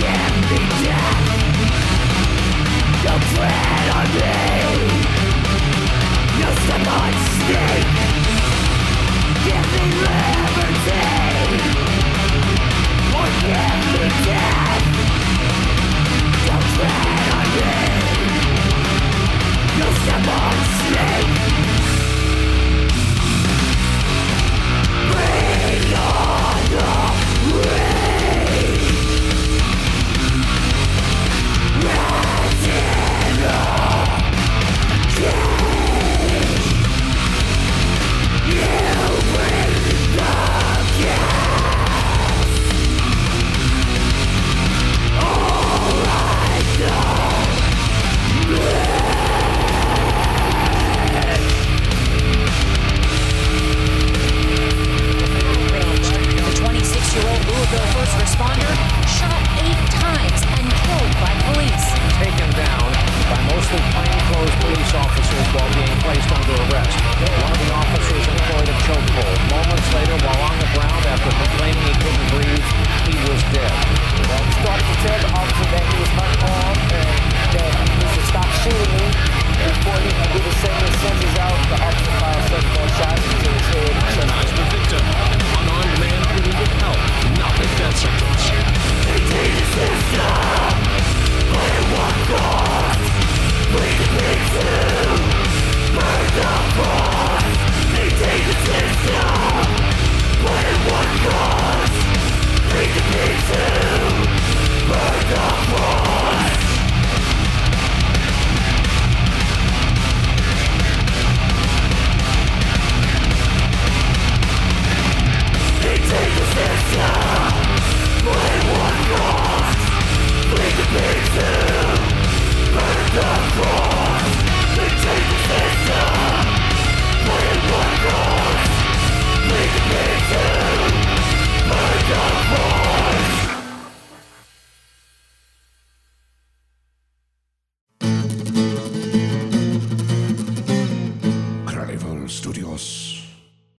Yeah.